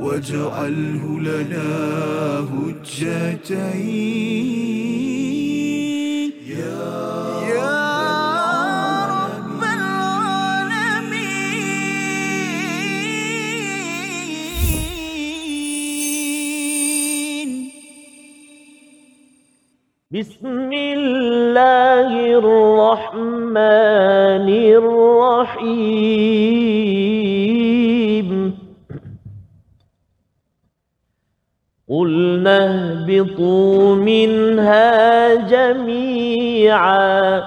واجعله لنا هجتين. يا يا رب العالمين. بسم الله الرحمن الرحيم. قلنا اهبطوا منها جميعا.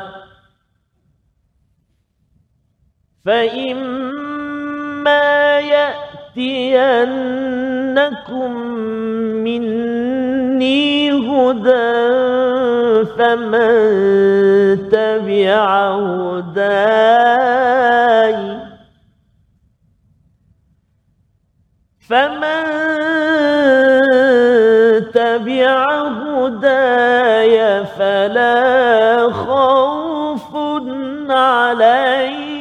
فإما يأتينكم مني هدى فمن تبع هداي. فمن تبع هداي فلا خوف عليهم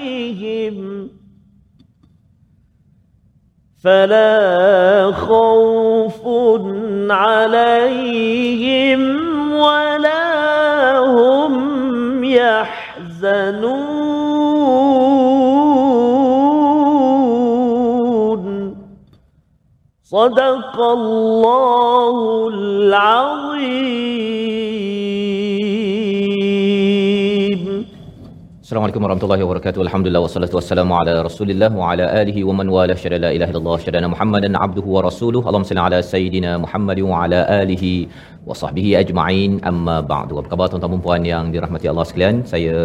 فلا خوف عليهم ولا هم يحزنون صدق الله العظيم Assalamualaikum warahmatullahi wabarakatuh. Alhamdulillah wassalatu wassalamu ala Rasulillah wa ala alihi wa man wala syada la ilaha illallah syadana Muhammadan abduhu wa rasuluhu. Allahumma salli ala sayidina Muhammad wa ala alihi wa sahbihi ajma'in. Amma ba'du. Apa khabar tuan-tuan dan puan yang dirahmati Allah sekalian? Saya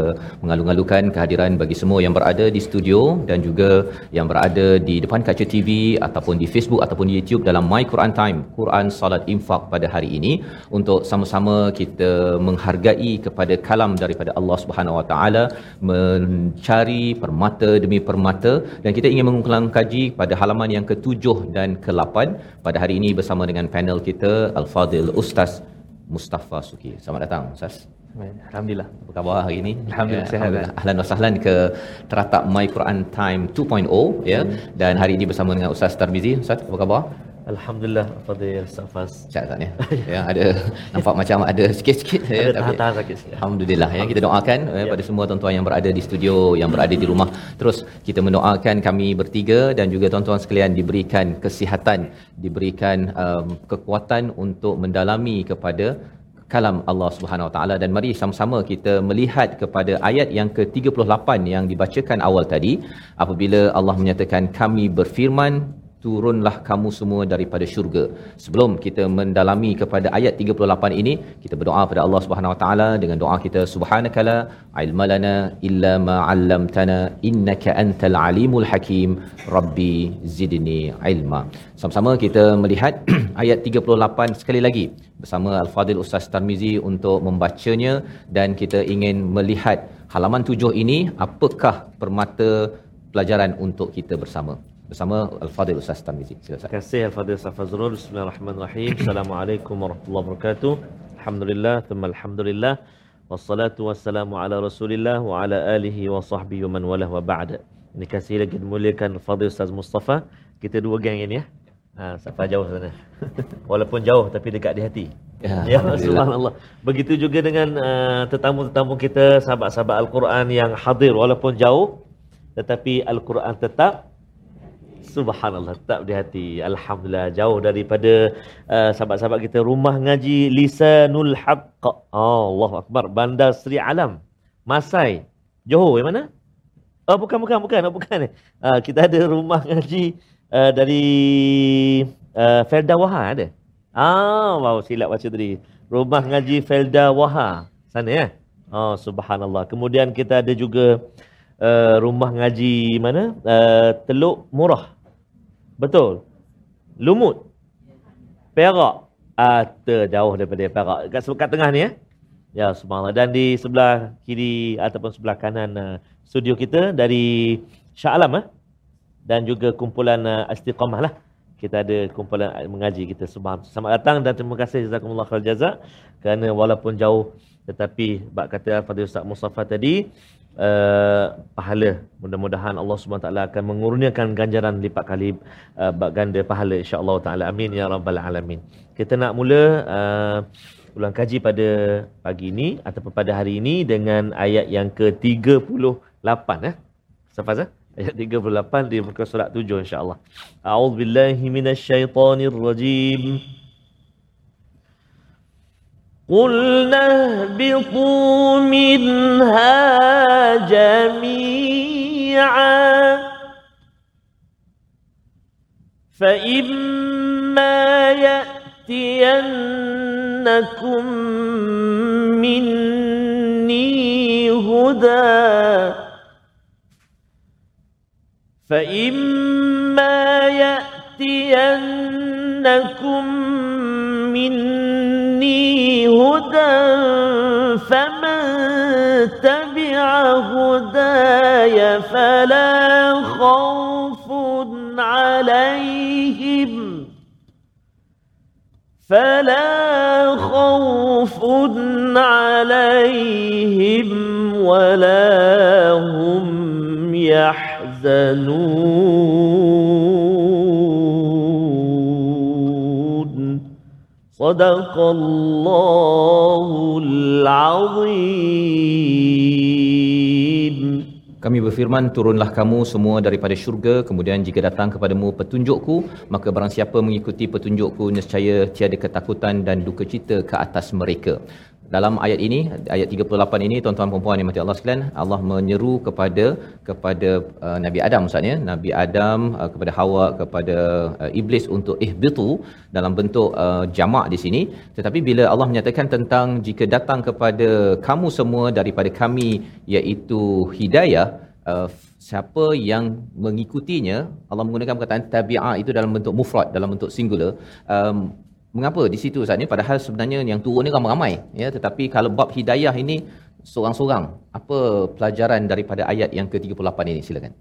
mengalu-alukan kehadiran bagi semua yang berada di studio dan juga yang berada di depan kaca TV ataupun di Facebook ataupun YouTube dalam My Quran Time, Quran Salat Infak pada hari ini untuk sama-sama kita menghargai kepada kalam daripada Allah Subhanahu Wa Taala mencari permata demi permata dan kita ingin mengulang kaji pada halaman yang ke-7 dan ke-8 pada hari ini bersama dengan panel kita Al-Fadil Ustaz Mustafa Suki. Selamat datang Ustaz. Alhamdulillah. Apa khabar hari ini? Alhamdulillah, sihat. Alhamdulillah. Ahlan wa sahlan ke teratak My Quran Time 2.0 ya. Dan hari ini bersama dengan Ustaz Tarmizi. Ustaz, apa khabar? Alhamdulillah Fadil Safas. Sihat tak ni? ya, ada nampak macam ada sikit-sikit ya, Ada tapi- tahan-tahan sakit sikit. Alhamdulillah ya kita doakan ya. pada semua tuan-tuan yang berada di studio yang berada di rumah terus kita mendoakan kami bertiga dan juga tuan-tuan sekalian diberikan kesihatan diberikan um, kekuatan untuk mendalami kepada kalam Allah Subhanahu Wa Taala dan mari sama-sama kita melihat kepada ayat yang ke-38 yang dibacakan awal tadi apabila Allah menyatakan kami berfirman turunlah kamu semua daripada syurga. Sebelum kita mendalami kepada ayat 38 ini, kita berdoa pada Allah Subhanahu Wa Taala dengan doa kita subhanakala ilmalana illa ma 'allamtana innaka antal alimul hakim rabbi zidni ilma. Sama-sama kita melihat ayat 38 sekali lagi bersama Al-Fadil Ustaz Tarmizi untuk membacanya dan kita ingin melihat halaman tujuh ini apakah permata pelajaran untuk kita bersama bersama Al-Fadil Ustaz Tarmizi. Silakan. Terima kasih Al-Fadhil Ustaz Fazrul. Bismillahirrahmanirrahim. Assalamualaikum warahmatullahi wabarakatuh. Alhamdulillah, thumma alhamdulillah. Wassalatu wassalamu ala Rasulillah wa ala alihi wa sahbihi wa man walah wa ba'da. Ini kasih lagi dimuliakan Al-Fadhil Ustaz Mustafa. Kita dua geng ini ya. Ha, sampai jauh sana. Walaupun jauh tapi dekat di hati. Ya, Ya, subhanallah. Begitu juga dengan uh, tetamu-tetamu kita, sahabat-sahabat Al-Quran yang hadir walaupun jauh tetapi Al-Quran tetap Subhanallah tetap di hati. Alhamdulillah jauh daripada uh, sahabat-sahabat kita rumah ngaji Lisanul Haqq. Oh, Allahu Akbar. Bandar Sri Alam. Masai. Johor yang mana? Oh bukan bukan bukan oh, bukan. Uh, kita ada rumah ngaji uh, dari uh, Felda Waha ada. Ah, wow silap baca tadi. Rumah ngaji Felda Waha. Sana ya. Oh subhanallah. Kemudian kita ada juga uh, rumah ngaji mana? Uh, Teluk Murah. Betul. Lumut. Perak. Ah, terjauh daripada Perak. Kat, kat tengah ni ya. Ya, subhanallah. Dan di sebelah kiri ataupun sebelah kanan uh, studio kita dari Shah Alam eh? dan juga kumpulan uh, Istiqamah lah. Kita ada kumpulan mengaji kita semua. Selamat datang dan terima kasih jazakumullah khair jazak kerana walaupun jauh tetapi bab kata Fadil Ustaz Mustafa tadi uh, pahala. Mudah-mudahan Allah SWT akan mengurniakan ganjaran lipat kali uh, ganda pahala insya-Allah taala. Amin ya rabbal alamin. Kita nak mula uh, ulang kaji pada pagi ini ataupun pada hari ini dengan ayat yang ke-38 eh. Safaz eh? Ayat 38 di muka surat 7 insya-Allah. A'udzubillahi minasyaitonirrajim. قلنا اهبطوا منها جميعا فإما يأتينكم مني هدى فإما يأتينكم مني هدى فمن تبع هداي فلا خوف عليهم. فلا خوف عليهم ولا هم يحزنون. صدق الله العظيم Kami berfirman, turunlah kamu semua daripada syurga, kemudian jika datang kepadamu petunjukku, maka barang siapa mengikuti petunjukku, nescaya tiada ketakutan dan duka cita ke atas mereka. Dalam ayat ini, ayat 38 ini, tuan-tuan dan puan yang mati Allah sekalian, Allah menyeru kepada kepada uh, Nabi Adam maksudnya, Nabi Adam uh, kepada Hawa, kepada uh, Iblis untuk ihbitu dalam bentuk uh, jamak di sini. Tetapi bila Allah menyatakan tentang jika datang kepada kamu semua daripada kami, iaitu hidayah, uh, siapa yang mengikutinya Allah menggunakan perkataan tabi'ah itu dalam bentuk mufrad dalam bentuk singular um, mengapa? Di situ Ustaz ni padahal sebenarnya yang turun ni ramai-ramai ya. Tetapi kalau bab hidayah ini seorang-seorang apa pelajaran daripada ayat yang ke-38 ini? Silakan.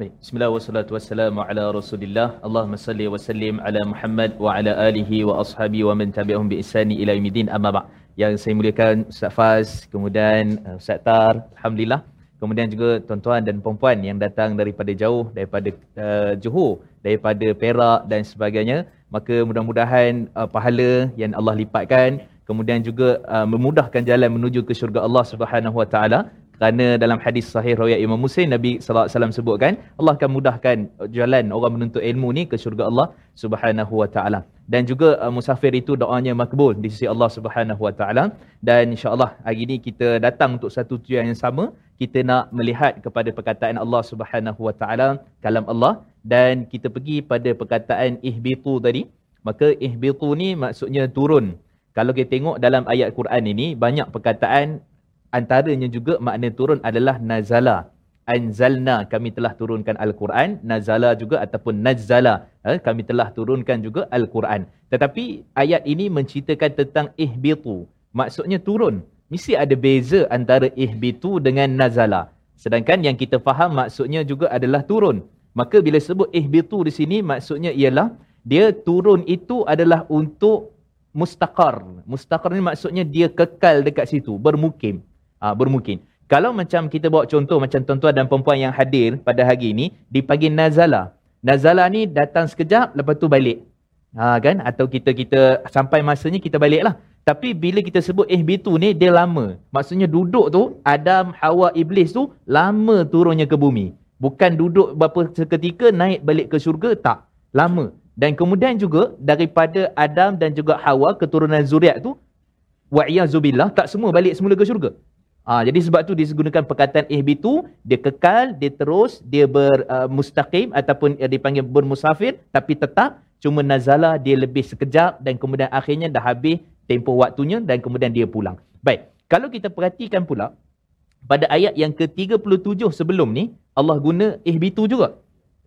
Baik, bismillah wassalatu wassalamu ala rasulillah. Allahumma salli wa sallim ala Muhammad wa ala alihi wa ashabi wa man tabi'ahum bi ihsani ila yaumiddin. Amma ba' yang saya muliakan Ustaz Faz kemudian uh, Ustaz Tar Alhamdulillah. Kemudian juga tuan-tuan dan puan-puan yang datang daripada jauh daripada uh, Johor daripada Perak dan sebagainya maka mudah-mudahan uh, pahala yang Allah lipatkan kemudian juga uh, memudahkan jalan menuju ke syurga Allah Subhanahu Wa Taala. Kerana dalam hadis sahih riwayat Imam Muslim Nabi sallallahu alaihi wasallam sebutkan Allah akan mudahkan jalan orang menuntut ilmu ni ke syurga Allah Subhanahu wa taala. Dan juga uh, musafir itu doanya makbul di sisi Allah Subhanahu wa taala. Dan insyaallah hari ini kita datang untuk satu tujuan yang sama kita nak melihat kepada perkataan Allah Subhanahu wa taala kalam Allah dan kita pergi pada perkataan ihbitu tadi. Maka ihbitu ni maksudnya turun. Kalau kita tengok dalam ayat Quran ini banyak perkataan antaranya juga makna turun adalah nazala. Anzalna kami telah turunkan al-Quran. Nazala juga ataupun nazala eh, kami telah turunkan juga al-Quran. Tetapi ayat ini menceritakan tentang ihbitu. Maksudnya turun mesti ada beza antara ihbitu dengan nazala sedangkan yang kita faham maksudnya juga adalah turun maka bila sebut ihbitu di sini maksudnya ialah dia turun itu adalah untuk mustaqar mustaqar ni maksudnya dia kekal dekat situ bermukim ha, bermukim. Kalau macam kita bawa contoh macam tuan-tuan dan perempuan yang hadir pada hari ini dipanggil nazala. Nazala ni datang sekejap lepas tu balik. Ha, kan? Atau kita kita sampai masanya kita baliklah. Tapi bila kita sebut ihbitu ni dia lama. Maksudnya duduk tu Adam, Hawa, Iblis tu lama turunnya ke bumi. Bukan duduk berapa seketika naik balik ke syurga tak. Lama. Dan kemudian juga daripada Adam dan juga Hawa keturunan zuriat tu wa'iyazubillah tak semua balik semula ke syurga. Ha, jadi sebab tu digunakan perkataan ihbitu, dia kekal, dia terus, dia bermustaqim uh, ataupun uh, dipanggil bermusafir tapi tetap cuma nazala dia lebih sekejap dan kemudian akhirnya dah habis tempoh waktunya dan kemudian dia pulang. Baik, kalau kita perhatikan pula pada ayat yang ke-37 sebelum ni Allah guna ihbitu juga.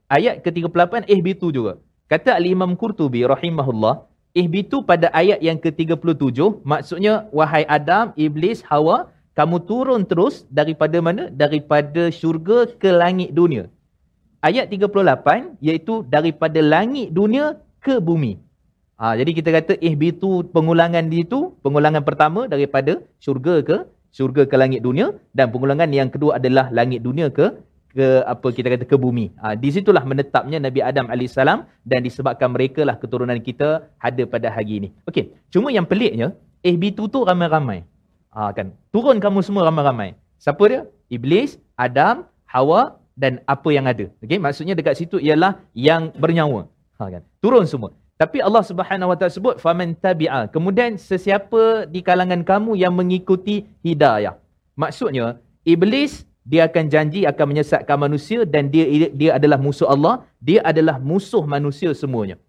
Ayat ke-38 ihbitu juga. Kata Al-Imam Qurtubi rahimahullah, ihbitu pada ayat yang ke-37 maksudnya wahai Adam, Iblis, Hawa kamu turun terus daripada mana? Daripada syurga ke langit dunia. Ayat 38 iaitu daripada langit dunia ke bumi. Ha, jadi kita kata ihbitu pengulangan di itu, pengulangan pertama daripada syurga ke syurga ke langit dunia dan pengulangan yang kedua adalah langit dunia ke ke apa kita kata ke bumi. Ha, di situlah menetapnya Nabi Adam AS dan disebabkan mereka lah keturunan kita ada pada hari ini. Okey, cuma yang peliknya FB tu tu ramai-ramai. Ha, kan? Turun kamu semua ramai-ramai. Siapa dia? Iblis, Adam, Hawa dan apa yang ada. Okey, maksudnya dekat situ ialah yang bernyawa. Ha, kan? Turun semua. Tapi Allah Subhanahu Wa Taala sebut faman tabi'a. Kemudian sesiapa di kalangan kamu yang mengikuti hidayah. Maksudnya iblis dia akan janji akan menyesatkan manusia dan dia dia adalah musuh Allah, dia adalah musuh manusia semuanya.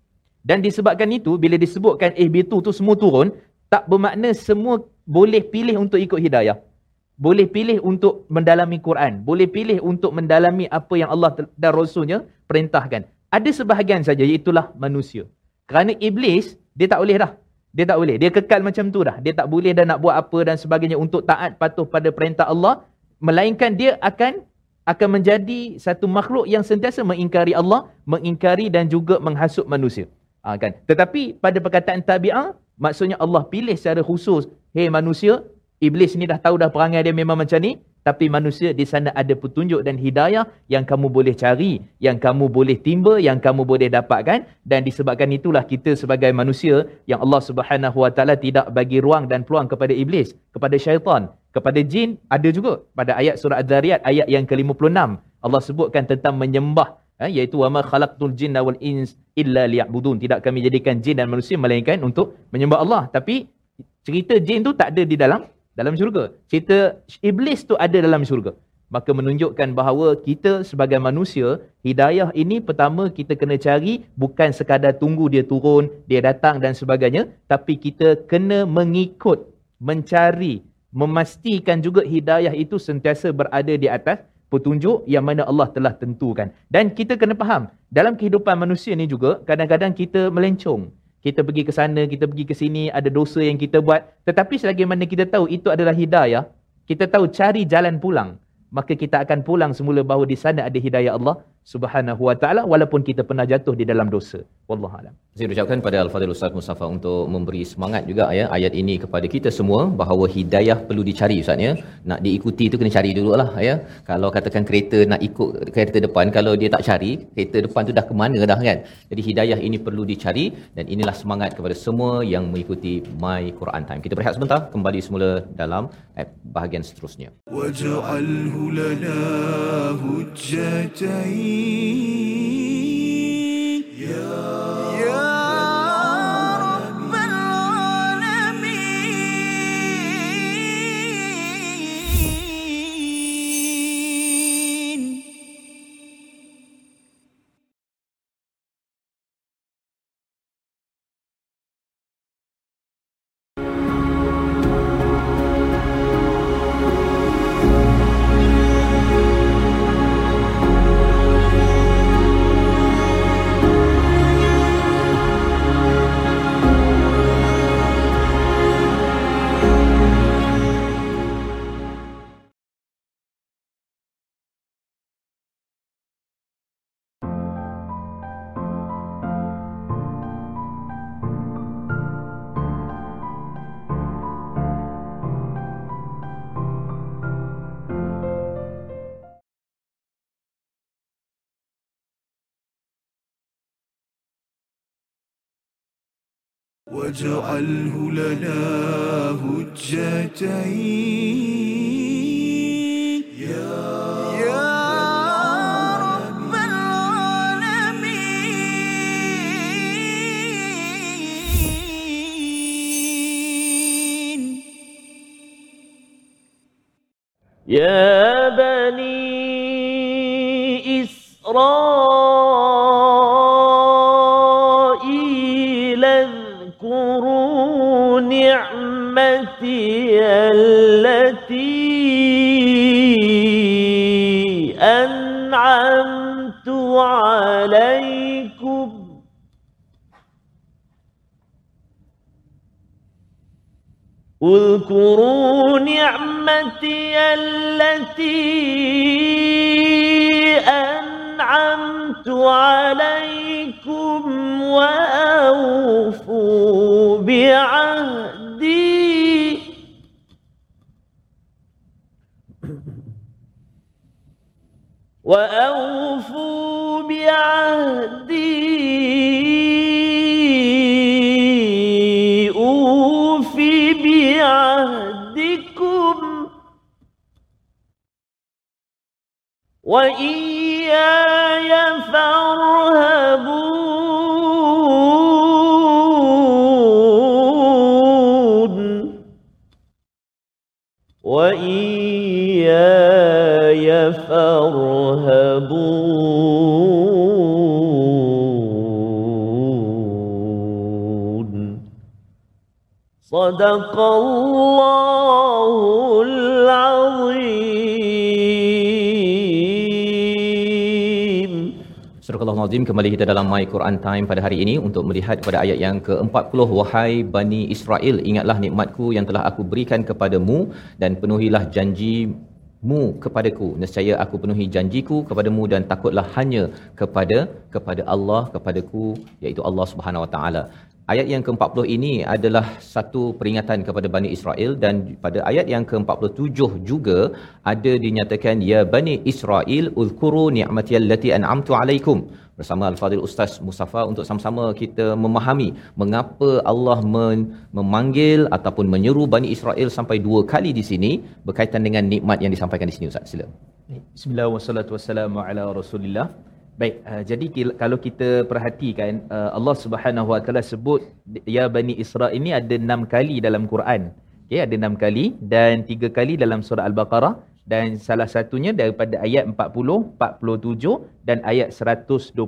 Dan disebabkan itu bila disebutkan eh itu tu semua turun, tak bermakna semua boleh pilih untuk ikut hidayah. Boleh pilih untuk mendalami Quran, boleh pilih untuk mendalami apa yang Allah dan Rasulnya perintahkan. Ada sebahagian saja iaitulah manusia. Kerana iblis dia tak boleh dah. Dia tak boleh. Dia kekal macam tu dah. Dia tak boleh dah nak buat apa dan sebagainya untuk taat patuh pada perintah Allah melainkan dia akan akan menjadi satu makhluk yang sentiasa mengingkari Allah, mengingkari dan juga menghasut manusia. Ha, kan? Tetapi pada perkataan tabi'ah, maksudnya Allah pilih secara khusus, hei manusia, iblis ni dah tahu dah perangai dia memang macam ni, tapi manusia di sana ada petunjuk dan hidayah yang kamu boleh cari, yang kamu boleh timba, yang kamu boleh dapatkan. Dan disebabkan itulah kita sebagai manusia yang Allah Subhanahu Wa Taala tidak bagi ruang dan peluang kepada iblis, kepada syaitan, kepada jin ada juga. Pada ayat surah Az-Zariyat ayat yang ke-56 Allah sebutkan tentang menyembah eh, iaitu wama khalaqtul jinna wal ins illa liya'budun. Tidak kami jadikan jin dan manusia melainkan untuk menyembah Allah. Tapi cerita jin tu tak ada di dalam dalam syurga cerita iblis tu ada dalam syurga maka menunjukkan bahawa kita sebagai manusia hidayah ini pertama kita kena cari bukan sekadar tunggu dia turun dia datang dan sebagainya tapi kita kena mengikut mencari memastikan juga hidayah itu sentiasa berada di atas petunjuk yang mana Allah telah tentukan. Dan kita kena faham, dalam kehidupan manusia ni juga, kadang-kadang kita melencong. Kita pergi ke sana, kita pergi ke sini, ada dosa yang kita buat. Tetapi selagi mana kita tahu itu adalah hidayah, kita tahu cari jalan pulang. Maka kita akan pulang semula bahawa di sana ada hidayah Allah Subhanahu wa taala walaupun kita pernah jatuh di dalam dosa. Wallahu alam. Saya ucapkan pada al-Fadhil Ustaz Mustafa untuk memberi semangat juga ya ayat ini kepada kita semua bahawa hidayah perlu dicari Ustaz ya. Nak diikuti tu kena cari dululah ya. Kalau katakan kereta nak ikut kereta depan kalau dia tak cari kereta depan tu dah ke mana dah kan. Jadi hidayah ini perlu dicari dan inilah semangat kepada semua yang mengikuti My Quran Time. Kita berehat sebentar kembali semula dalam bahagian seterusnya. Waj'alhu lana hujjatain يا واجعله لنا هجتين. يا رب العالمين. يا بني إسرائيل. نعمتي التي أنعمت عليكم. اذكروا نعمتي التي أنعمت عليكم وأوفوا بعهدي. وأوفوا بعهدي أوف بعهدكم وإياي فارهبون وإياي صدق الله العظيم Surah Al-Azim kembali kita dalam My Quran Time pada hari ini untuk melihat kepada ayat yang ke-40 wahai Bani Israel ingatlah nikmatku yang telah aku berikan kepadamu dan penuhilah janjimu kepadaku. Nescaya aku penuhi janjiku kepadamu dan takutlah hanya kepada kepada Allah kepadaku iaitu Allah Subhanahu Wa Taala. Ayat yang ke-40 ini adalah satu peringatan kepada Bani Israel dan pada ayat yang ke-47 juga ada dinyatakan ya Bani Israel uzkuru ni'mati allati an'amtu alaikum bersama Al-Fadhil Ustaz Mustafa untuk sama-sama kita memahami mengapa Allah memanggil ataupun menyeru Bani Israel sampai dua kali di sini berkaitan dengan nikmat yang disampaikan di sini Ustaz sila. Bismillah wassalatu wassalamu ala Rasulillah. Baik, uh, jadi kalau kita perhatikan uh, Allah Subhanahu Wa Taala sebut ya Bani Israel ini ada enam kali dalam Quran. Okey, ada enam kali dan tiga kali dalam surah Al-Baqarah dan salah satunya daripada ayat 40, 47 dan ayat 122.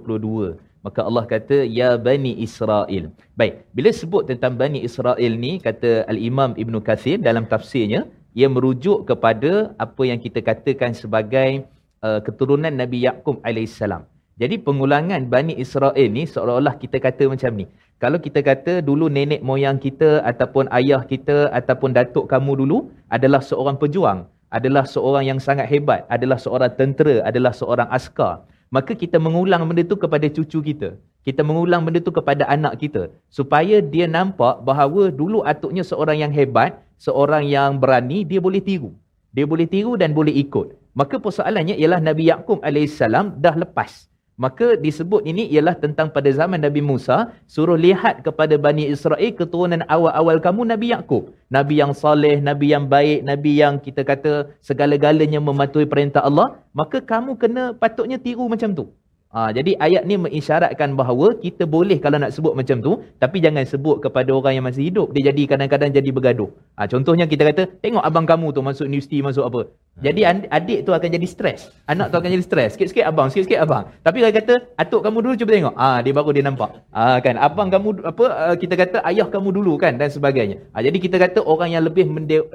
Maka Allah kata ya Bani Israel. Baik, bila sebut tentang Bani Israel ni kata Al-Imam Ibn Kathir dalam tafsirnya ia merujuk kepada apa yang kita katakan sebagai uh, keturunan Nabi Yaqub alaihissalam. Jadi pengulangan Bani Israel ni seolah-olah kita kata macam ni. Kalau kita kata dulu nenek moyang kita ataupun ayah kita ataupun datuk kamu dulu adalah seorang pejuang, adalah seorang yang sangat hebat, adalah seorang tentera, adalah seorang askar. Maka kita mengulang benda tu kepada cucu kita. Kita mengulang benda tu kepada anak kita. Supaya dia nampak bahawa dulu atuknya seorang yang hebat, seorang yang berani, dia boleh tiru. Dia boleh tiru dan boleh ikut. Maka persoalannya ialah Nabi Yaqub AS dah lepas. Maka disebut ini ialah tentang pada zaman Nabi Musa, suruh lihat kepada Bani Israel keturunan awal-awal kamu Nabi Yaqub. Nabi yang saleh, Nabi yang baik, Nabi yang kita kata segala-galanya mematuhi perintah Allah. Maka kamu kena patutnya tiru macam tu. Ha, jadi ayat ni mengisyaratkan bahawa kita boleh kalau nak sebut macam tu, tapi jangan sebut kepada orang yang masih hidup. Dia jadi kadang-kadang jadi bergaduh. Ha, contohnya kita kata, tengok abang kamu tu masuk universiti, masuk apa. Jadi adik tu akan jadi stres. Anak tu akan jadi stres. Sikit-sikit abang, sikit-sikit abang. Tapi kalau kata, atuk kamu dulu cuba tengok. Ah, dia baru dia nampak. Ah, kan, abang kamu apa uh, kita kata ayah kamu dulu kan dan sebagainya. Ah, jadi kita kata orang yang lebih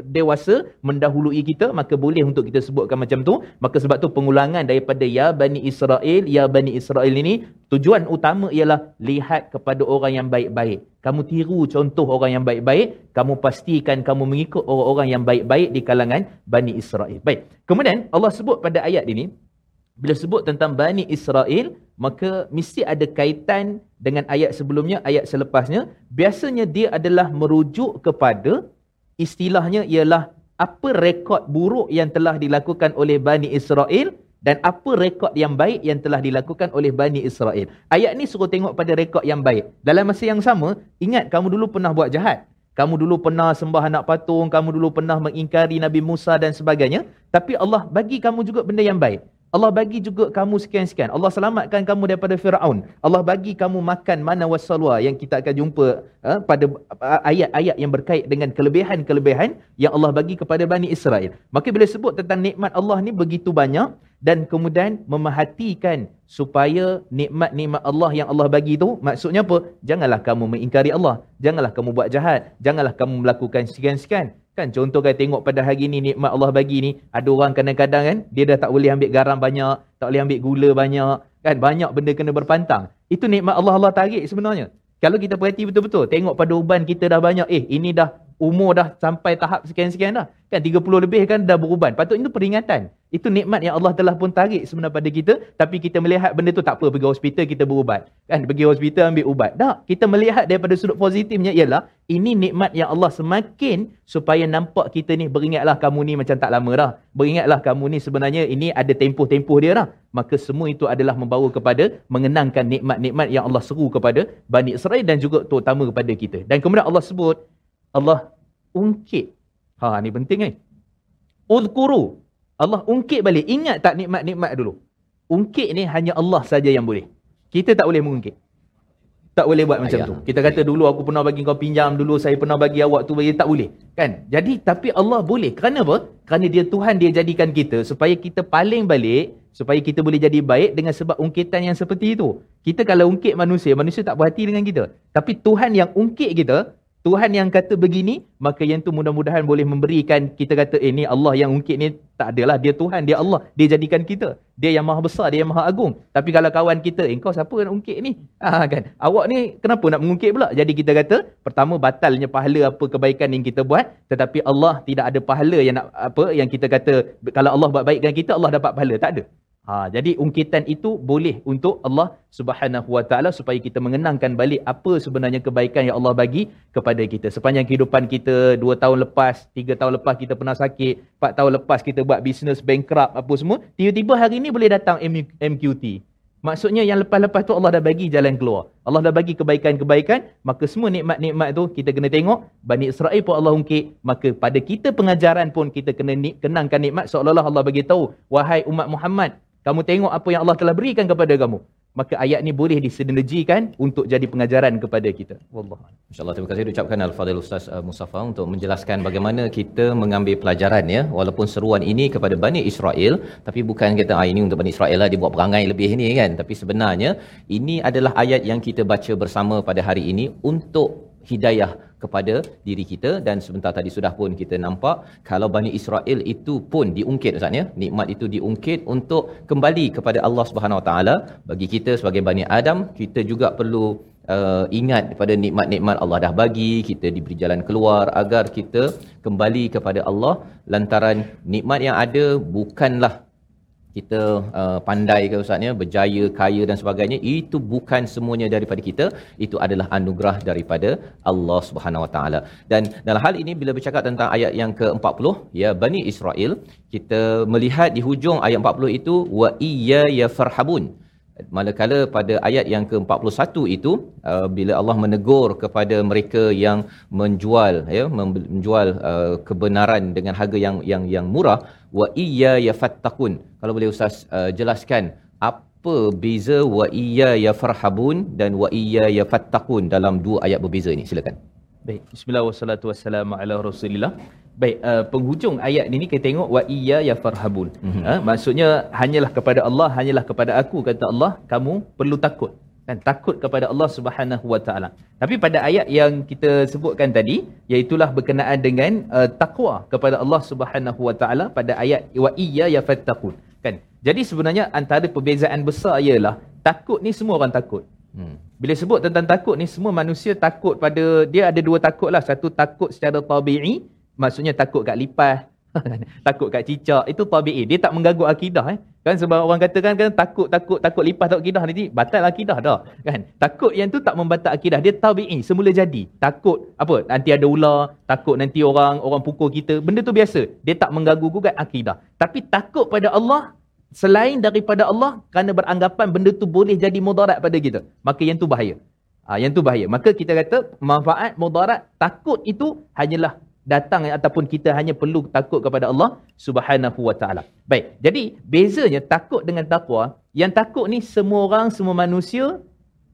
dewasa mendahului kita maka boleh untuk kita sebutkan macam tu. Maka sebab tu pengulangan daripada ya Bani Israel, ya Bani Israel ini tujuan utama ialah lihat kepada orang yang baik-baik. Kamu tiru contoh orang yang baik-baik, kamu pastikan kamu mengikut orang-orang yang baik-baik di kalangan Bani Israel. Baik. Kemudian Allah sebut pada ayat ini bila sebut tentang Bani Israel, maka mesti ada kaitan dengan ayat sebelumnya, ayat selepasnya. Biasanya dia adalah merujuk kepada istilahnya ialah apa rekod buruk yang telah dilakukan oleh Bani Israel dan apa rekod yang baik yang telah dilakukan oleh Bani Israel. Ayat ni suruh tengok pada rekod yang baik. Dalam masa yang sama, ingat kamu dulu pernah buat jahat. Kamu dulu pernah sembah anak patung, kamu dulu pernah mengingkari Nabi Musa dan sebagainya. Tapi Allah bagi kamu juga benda yang baik. Allah bagi juga kamu sekian-sekian. Allah selamatkan kamu daripada Fir'aun. Allah bagi kamu makan mana wasalwa yang kita akan jumpa uh, pada ayat-ayat yang berkait dengan kelebihan-kelebihan yang Allah bagi kepada Bani Israel. Maka bila sebut tentang nikmat Allah ni begitu banyak dan kemudian memerhatikan supaya nikmat-nikmat Allah yang Allah bagi tu maksudnya apa? Janganlah kamu mengingkari Allah. Janganlah kamu buat jahat. Janganlah kamu melakukan sekian-sekian. Kan contoh kan tengok pada hari ni nikmat Allah bagi ni, ada orang kadang-kadang kan dia dah tak boleh ambil garam banyak, tak boleh ambil gula banyak, kan banyak benda kena berpantang. Itu nikmat Allah Allah tarik sebenarnya. Kalau kita perhati betul-betul, tengok pada uban kita dah banyak, eh ini dah umur dah sampai tahap sekian-sekian dah. Kan 30 lebih kan dah beruban. Patut itu peringatan. Itu nikmat yang Allah telah pun tarik sebenarnya pada kita, tapi kita melihat benda tu tak apa, pergi hospital kita berubat. Kan pergi hospital ambil ubat. Tak, kita melihat daripada sudut positifnya ialah Ini nikmat yang Allah semakin supaya nampak kita ni beringatlah kamu ni macam tak lama dah. Beringatlah kamu ni sebenarnya ini ada tempoh-tempoh dia dah. Maka semua itu adalah membawa kepada mengenangkan nikmat-nikmat yang Allah seru kepada Bani Israel dan juga terutama kepada kita. Dan kemudian Allah sebut Allah ungkit. Ha ni penting ni. Uzkuru. Allah ungkit balik. Ingat tak nikmat-nikmat dulu? Ungkit ni hanya Allah saja yang boleh. Kita tak boleh mengungkit. Tak boleh buat macam Ayah. tu. Kita kata dulu aku pernah bagi kau pinjam, dulu saya pernah bagi awak tu bagi tak boleh. Kan? Jadi tapi Allah boleh. Kerana apa? Kerana dia Tuhan dia jadikan kita supaya kita paling balik supaya kita boleh jadi baik dengan sebab ungkitan yang seperti itu. Kita kalau ungkit manusia, manusia tak berhati dengan kita. Tapi Tuhan yang ungkit kita, Tuhan yang kata begini, maka yang tu mudah-mudahan boleh memberikan kita kata eh ni Allah yang ungkit ni tak adalah dia Tuhan, dia Allah, dia jadikan kita. Dia yang maha besar, dia yang maha agung. Tapi kalau kawan kita, eh kau siapa nak ungkit ni? Ah kan. Awak ni kenapa nak mengungkit pula? Jadi kita kata, pertama batalnya pahala apa kebaikan yang kita buat, tetapi Allah tidak ada pahala yang nak apa yang kita kata kalau Allah buat baik dengan kita, Allah dapat pahala. Tak ada. Ha, jadi ungkitan itu boleh untuk Allah Subhanahu Wa Taala supaya kita mengenangkan balik apa sebenarnya kebaikan yang Allah bagi kepada kita. Sepanjang kehidupan kita, dua tahun lepas, tiga tahun lepas kita pernah sakit, empat tahun lepas kita buat bisnes bankrupt apa semua, tiba-tiba hari ini boleh datang MQT. Maksudnya yang lepas-lepas tu Allah dah bagi jalan keluar. Allah dah bagi kebaikan-kebaikan, maka semua nikmat-nikmat tu kita kena tengok. Bani Israel pun Allah ungkit, maka pada kita pengajaran pun kita kena kenangkan nikmat seolah-olah Allah bagi tahu, wahai umat Muhammad, kamu tengok apa yang Allah telah berikan kepada kamu. Maka ayat ni boleh disinergikan untuk jadi pengajaran kepada kita. Wallahu a'lam. InsyaAllah terima kasih diucapkan Al-Fadhil Ustaz uh, Mustafa untuk menjelaskan bagaimana kita mengambil pelajaran ya walaupun seruan ini kepada Bani Israel tapi bukan kata ah, ini untuk Bani Israel lah dibuat perangai lebih ni kan tapi sebenarnya ini adalah ayat yang kita baca bersama pada hari ini untuk hidayah kepada diri kita. Dan sebentar tadi sudah pun kita nampak kalau Bani Israel itu pun diungkit Ustaz ya. Nikmat itu diungkit untuk kembali kepada Allah Subhanahu Wa Taala. Bagi kita sebagai Bani Adam kita juga perlu uh, ingat pada nikmat-nikmat Allah dah bagi kita diberi jalan keluar agar kita kembali kepada Allah. Lantaran nikmat yang ada bukanlah kita uh, pandai ke ustaz ya? Berjaya kaya dan sebagainya. Itu bukan semuanya daripada kita. Itu adalah anugerah daripada Allah Subhanahu Wa Taala. Dan dalam hal ini bila bercakap tentang ayat yang ke-40 ya Bani Israel kita melihat di hujung ayat 40 itu wa iyya yafarhabun Manakala pada ayat yang ke-41 itu uh, bila Allah menegur kepada mereka yang menjual ya menjual uh, kebenaran dengan harga yang yang yang murah wa iyya yafattaqun. Kalau boleh ustaz uh, jelaskan apa beza wa iyya yafarhabun dan wa iyya yafattaqun dalam dua ayat berbeza ini silakan. Baik, bismillah wassalatu wassalamu ala rasulillah. Baik, uh, penghujung ayat ini kita tengok wa iyya ya farhabun. Mhm. Mm-hmm. Uh, maksudnya hanyalah kepada Allah, hanyalah kepada aku kata Allah, kamu perlu takut. Kan takut kepada Allah Subhanahu wa taala. Tapi pada ayat yang kita sebutkan tadi, iaitulah berkenaan dengan uh, takwa kepada Allah Subhanahu wa taala pada ayat wa iyya ya fattaqun. Kan? Jadi sebenarnya antara perbezaan besar ialah takut ni semua orang takut. Hmm. Bila sebut tentang takut ni semua manusia takut pada dia ada dua takut lah. Satu takut secara tabi'i, maksudnya takut kat lipas, takut kat cicak, itu tabi'i. Dia tak mengganggu akidah eh. Kan sebab orang katakan kan takut takut takut lipas takut akidah nanti batal akidah dah. Kan? Takut yang tu tak membatal akidah. Dia tabi'i, semula jadi. Takut apa? Nanti ada ular, takut nanti orang orang pukul kita. Benda tu biasa. Dia tak mengganggu gugat akidah. Tapi takut pada Allah selain daripada Allah kerana beranggapan benda tu boleh jadi mudarat pada kita. Maka yang tu bahaya. Ha, yang tu bahaya. Maka kita kata manfaat mudarat takut itu hanyalah datang ataupun kita hanya perlu takut kepada Allah Subhanahu wa taala. Baik. Jadi bezanya takut dengan takwa, yang takut ni semua orang, semua manusia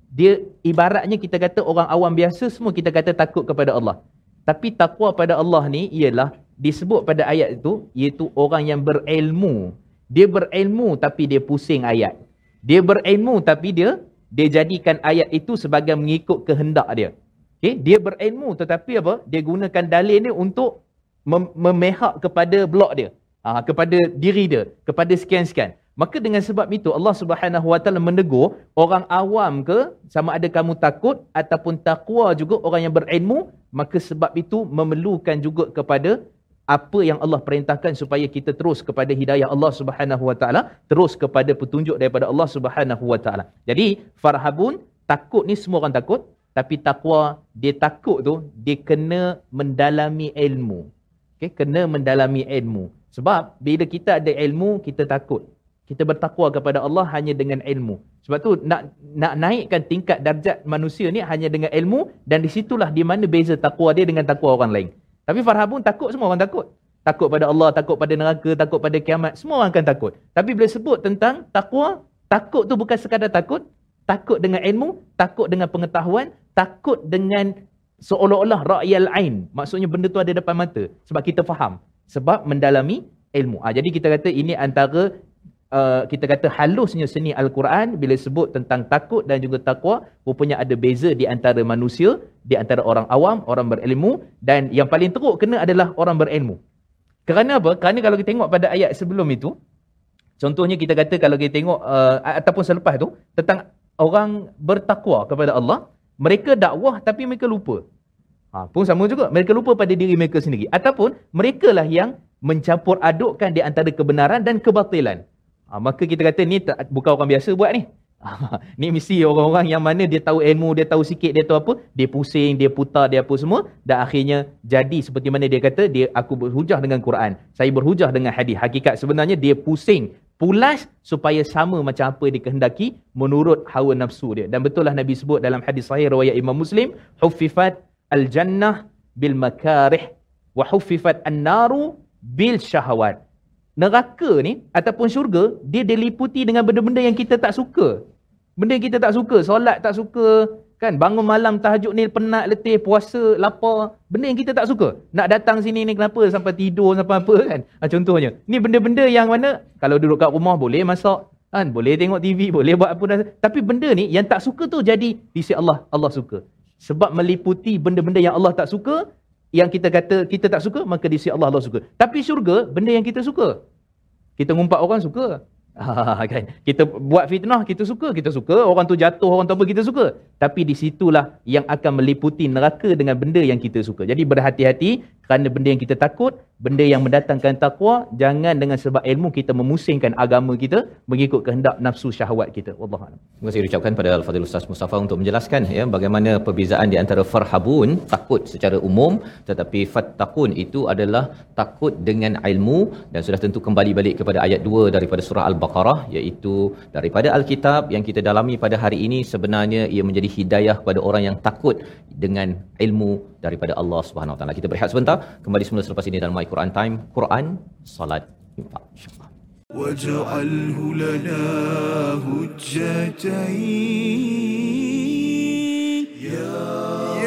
dia ibaratnya kita kata orang awam biasa semua kita kata takut kepada Allah. Tapi takwa pada Allah ni ialah disebut pada ayat itu iaitu orang yang berilmu. Dia berilmu tapi dia pusing ayat. Dia berilmu tapi dia dia jadikan ayat itu sebagai mengikut kehendak dia. Okay? Dia berilmu tetapi apa? Dia gunakan dalil ni untuk mem- memehak kepada blok dia. Ha, kepada diri dia, kepada sekian-sekian. Maka dengan sebab itu Allah Subhanahu Wa Taala menegur orang awam ke sama ada kamu takut ataupun takwa juga orang yang berilmu, maka sebab itu memerlukan juga kepada apa yang Allah perintahkan supaya kita terus kepada hidayah Allah Subhanahu Wa Taala, terus kepada petunjuk daripada Allah Subhanahu Wa Taala. Jadi farhabun takut ni semua orang takut Tapi takwa, dia takut tu, dia kena mendalami ilmu. Okay? Kena mendalami ilmu. Sebab bila kita ada ilmu, kita takut. Kita bertakwa kepada Allah hanya dengan ilmu. Sebab tu nak nak naikkan tingkat darjat manusia ni hanya dengan ilmu dan di situlah di mana beza takwa dia dengan takwa orang lain. Tapi Farha pun takut semua orang takut. Takut pada Allah, takut pada neraka, takut pada kiamat. Semua orang akan takut. Tapi bila sebut tentang takwa, takut tu bukan sekadar takut. Takut dengan ilmu, takut dengan pengetahuan, takut dengan seolah-olah ra'yal ain. Maksudnya benda tu ada depan mata. Sebab kita faham. Sebab mendalami ilmu. Ha, jadi kita kata ini antara uh, kita kata halusnya seni Al-Quran bila sebut tentang takut dan juga takwa rupanya ada beza di antara manusia di antara orang awam orang berilmu dan yang paling teruk kena adalah orang berilmu. Kerana apa? Kerana kalau kita tengok pada ayat sebelum itu contohnya kita kata kalau kita tengok uh, ataupun selepas tu tentang orang bertakwa kepada Allah mereka dakwah tapi mereka lupa. Ha, pun sama juga. Mereka lupa pada diri mereka sendiri. Ataupun mereka lah yang mencampur adukkan di antara kebenaran dan kebatilan Ha, maka kita kata ni tak, bukan orang biasa buat ni. Ha, ni mesti orang-orang yang mana dia tahu ilmu, dia tahu sikit, dia tahu apa, dia pusing, dia putar, dia apa semua dan akhirnya jadi seperti mana dia kata, dia aku berhujah dengan Quran. Saya berhujah dengan hadis. Hakikat sebenarnya dia pusing, pulas supaya sama macam apa yang dikehendaki menurut hawa nafsu dia. Dan betul lah Nabi sebut dalam hadis sahih riwayat Imam Muslim, huffifat al-jannah bil makarih wa huffifat an-naru bil syahawat neraka ni ataupun syurga dia diliputi dengan benda-benda yang kita tak suka. Benda yang kita tak suka, solat tak suka, kan bangun malam tahajud ni penat letih, puasa, lapar, benda yang kita tak suka. Nak datang sini ni kenapa sampai tidur sampai apa kan? Ha, contohnya. Ni benda-benda yang mana kalau duduk kat rumah boleh masak, kan boleh tengok TV, boleh buat apa dah. Tapi benda ni yang tak suka tu jadi di sisi Allah, Allah suka. Sebab meliputi benda-benda yang Allah tak suka, yang kita kata kita tak suka, maka di sisi Allah Allah suka. Tapi syurga, benda yang kita suka. Kita ngumpat orang suka. Ha, kan? Kita buat fitnah, kita suka, kita suka. Orang tu jatuh, orang tu apa, kita suka. Tapi di situlah yang akan meliputi neraka dengan benda yang kita suka. Jadi berhati-hati kerana benda yang kita takut, benda yang mendatangkan takwa, jangan dengan sebab ilmu kita memusingkan agama kita mengikut kehendak nafsu syahwat kita. Wallahu a'lam. Terima kasih ucapkan pada Al-Fadhil Ustaz Mustafa untuk menjelaskan ya bagaimana perbezaan di antara farhabun takut secara umum tetapi fattaqun itu adalah takut dengan ilmu dan sudah tentu kembali balik kepada ayat 2 daripada surah Al-Baqarah iaitu daripada Alkitab yang kita dalami pada hari ini sebenarnya ia menjadi hidayah kepada orang yang takut dengan ilmu daripada Allah Subhanahu Wa Taala. Kita berehat sebentar, kembali semula selepas ini dalam My Quran Time, Quran, salat, infak. InsyaAllah. واجعله لنا هجتين يا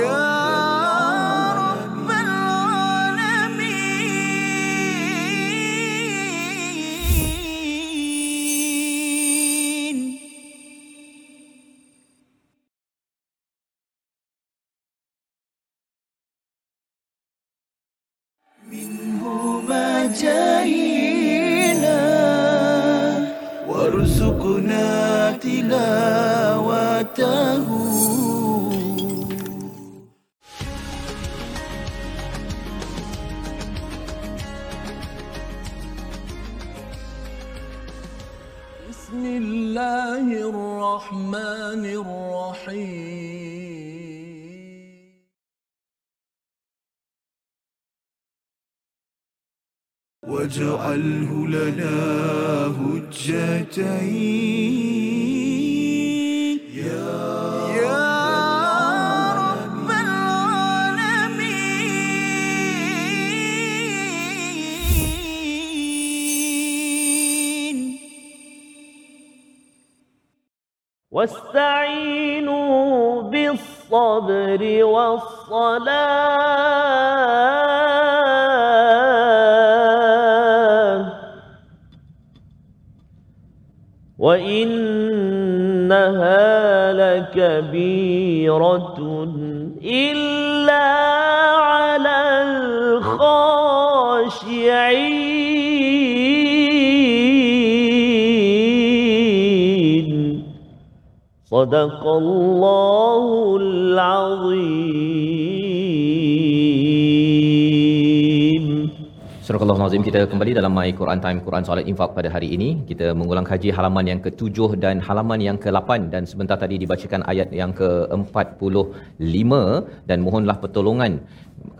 بسم الله الرحمن الرحيم. واجعله لنا هجتين. واستعينوا بالصبر والصلاة. وإنها لكبيرة إلا على الخاشعين. صدق الله العظيم Surah Nazim kita kembali dalam My Quran Time Quran Solat Infak pada hari ini. Kita mengulang kaji halaman yang ke-7 dan halaman yang ke-8 dan sebentar tadi dibacakan ayat yang ke-45 dan mohonlah pertolongan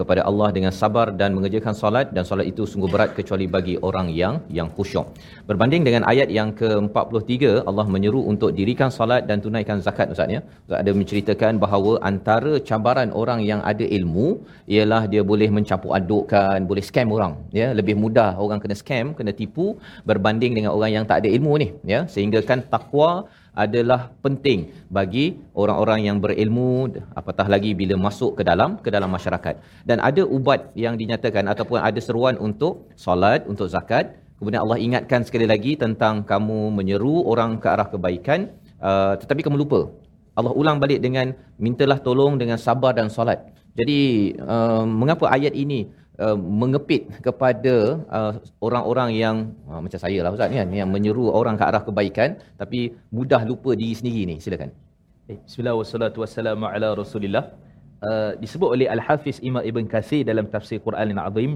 kepada Allah dengan sabar dan mengerjakan solat dan solat itu sungguh berat kecuali bagi orang yang yang khusyuk. Berbanding dengan ayat yang ke-43 Allah menyeru untuk dirikan solat dan tunaikan zakat Ustaz ya. Ustaz ada menceritakan bahawa antara cabaran orang yang ada ilmu ialah dia boleh mencampur adukkan, boleh scam orang ya. Lebih mudah orang kena scam, kena tipu berbanding dengan orang yang tak ada ilmu ni ya. Sehingga kan takwa adalah penting bagi orang-orang yang berilmu apatah lagi bila masuk ke dalam ke dalam masyarakat. Dan ada ubat yang dinyatakan ataupun ada seruan untuk solat untuk zakat. Kemudian Allah ingatkan sekali lagi tentang kamu menyeru orang ke arah kebaikan. Uh, tetapi kamu lupa. Allah ulang balik dengan mintalah tolong dengan sabar dan solat. Jadi uh, mengapa ayat ini uh, mengepit kepada uh, orang-orang yang uh, macam saya lah Ustaz ni kan yang menyeru orang ke arah kebaikan tapi mudah lupa diri sendiri ni. Silakan. Eh, Bismillah wassalatu wassalamu ala Rasulillah. Uh, disebut oleh Al-Hafiz Imam Ibn Kathir dalam tafsir Quran yang azim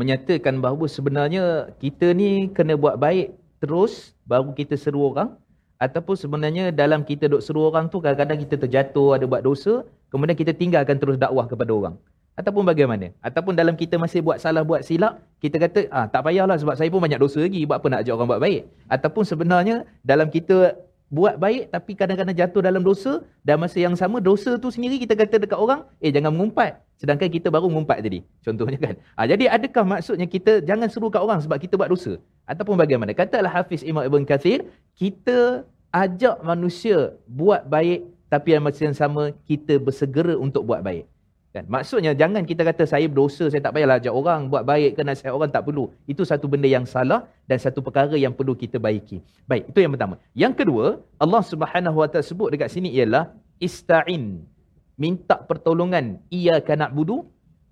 menyatakan bahawa sebenarnya kita ni kena buat baik terus baru kita seru orang ataupun sebenarnya dalam kita duk seru orang tu kadang-kadang kita terjatuh ada buat dosa kemudian kita tinggalkan terus dakwah kepada orang ataupun bagaimana? Ataupun dalam kita masih buat salah buat silap kita kata ah tak payahlah sebab saya pun banyak dosa lagi. Buat apa nak ajak orang buat baik? Ataupun sebenarnya dalam kita buat baik tapi kadang-kadang jatuh dalam dosa dan masa yang sama dosa tu sendiri kita kata dekat orang eh jangan mengumpat. Sedangkan kita baru mengumpat tadi contohnya kan. Ah jadi adakah maksudnya kita jangan seru kat orang sebab kita buat dosa? Ataupun bagaimana? Katalah Hafiz Imam Ibn Kathir kita ajak manusia buat baik tapi yang masa yang sama kita bersegera untuk buat baik Kan? Maksudnya jangan kita kata saya berdosa, saya tak payahlah ajak orang buat baik ke nasihat orang tak perlu. Itu satu benda yang salah dan satu perkara yang perlu kita baiki. Baik, itu yang pertama. Yang kedua, Allah Subhanahu Wa Taala sebut dekat sini ialah ista'in. Minta pertolongan. Iyyaka na'budu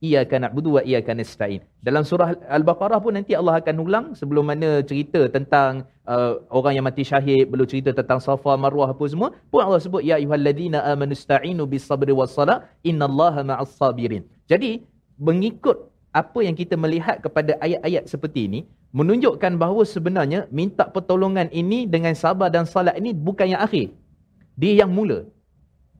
iyyaka na'budu wa iyyaka nasta'in. Dalam surah Al-Baqarah pun nanti Allah akan ulang sebelum mana cerita tentang uh, orang yang mati syahid, belum cerita tentang Safa, Marwah apa semua, pun Allah sebut ya ayyuhalladzina amanu sta'inu bis-sabri was-salah innallaha ma'as sabirin. Jadi mengikut apa yang kita melihat kepada ayat-ayat seperti ini menunjukkan bahawa sebenarnya minta pertolongan ini dengan sabar dan salat ini bukan yang akhir. Dia yang mula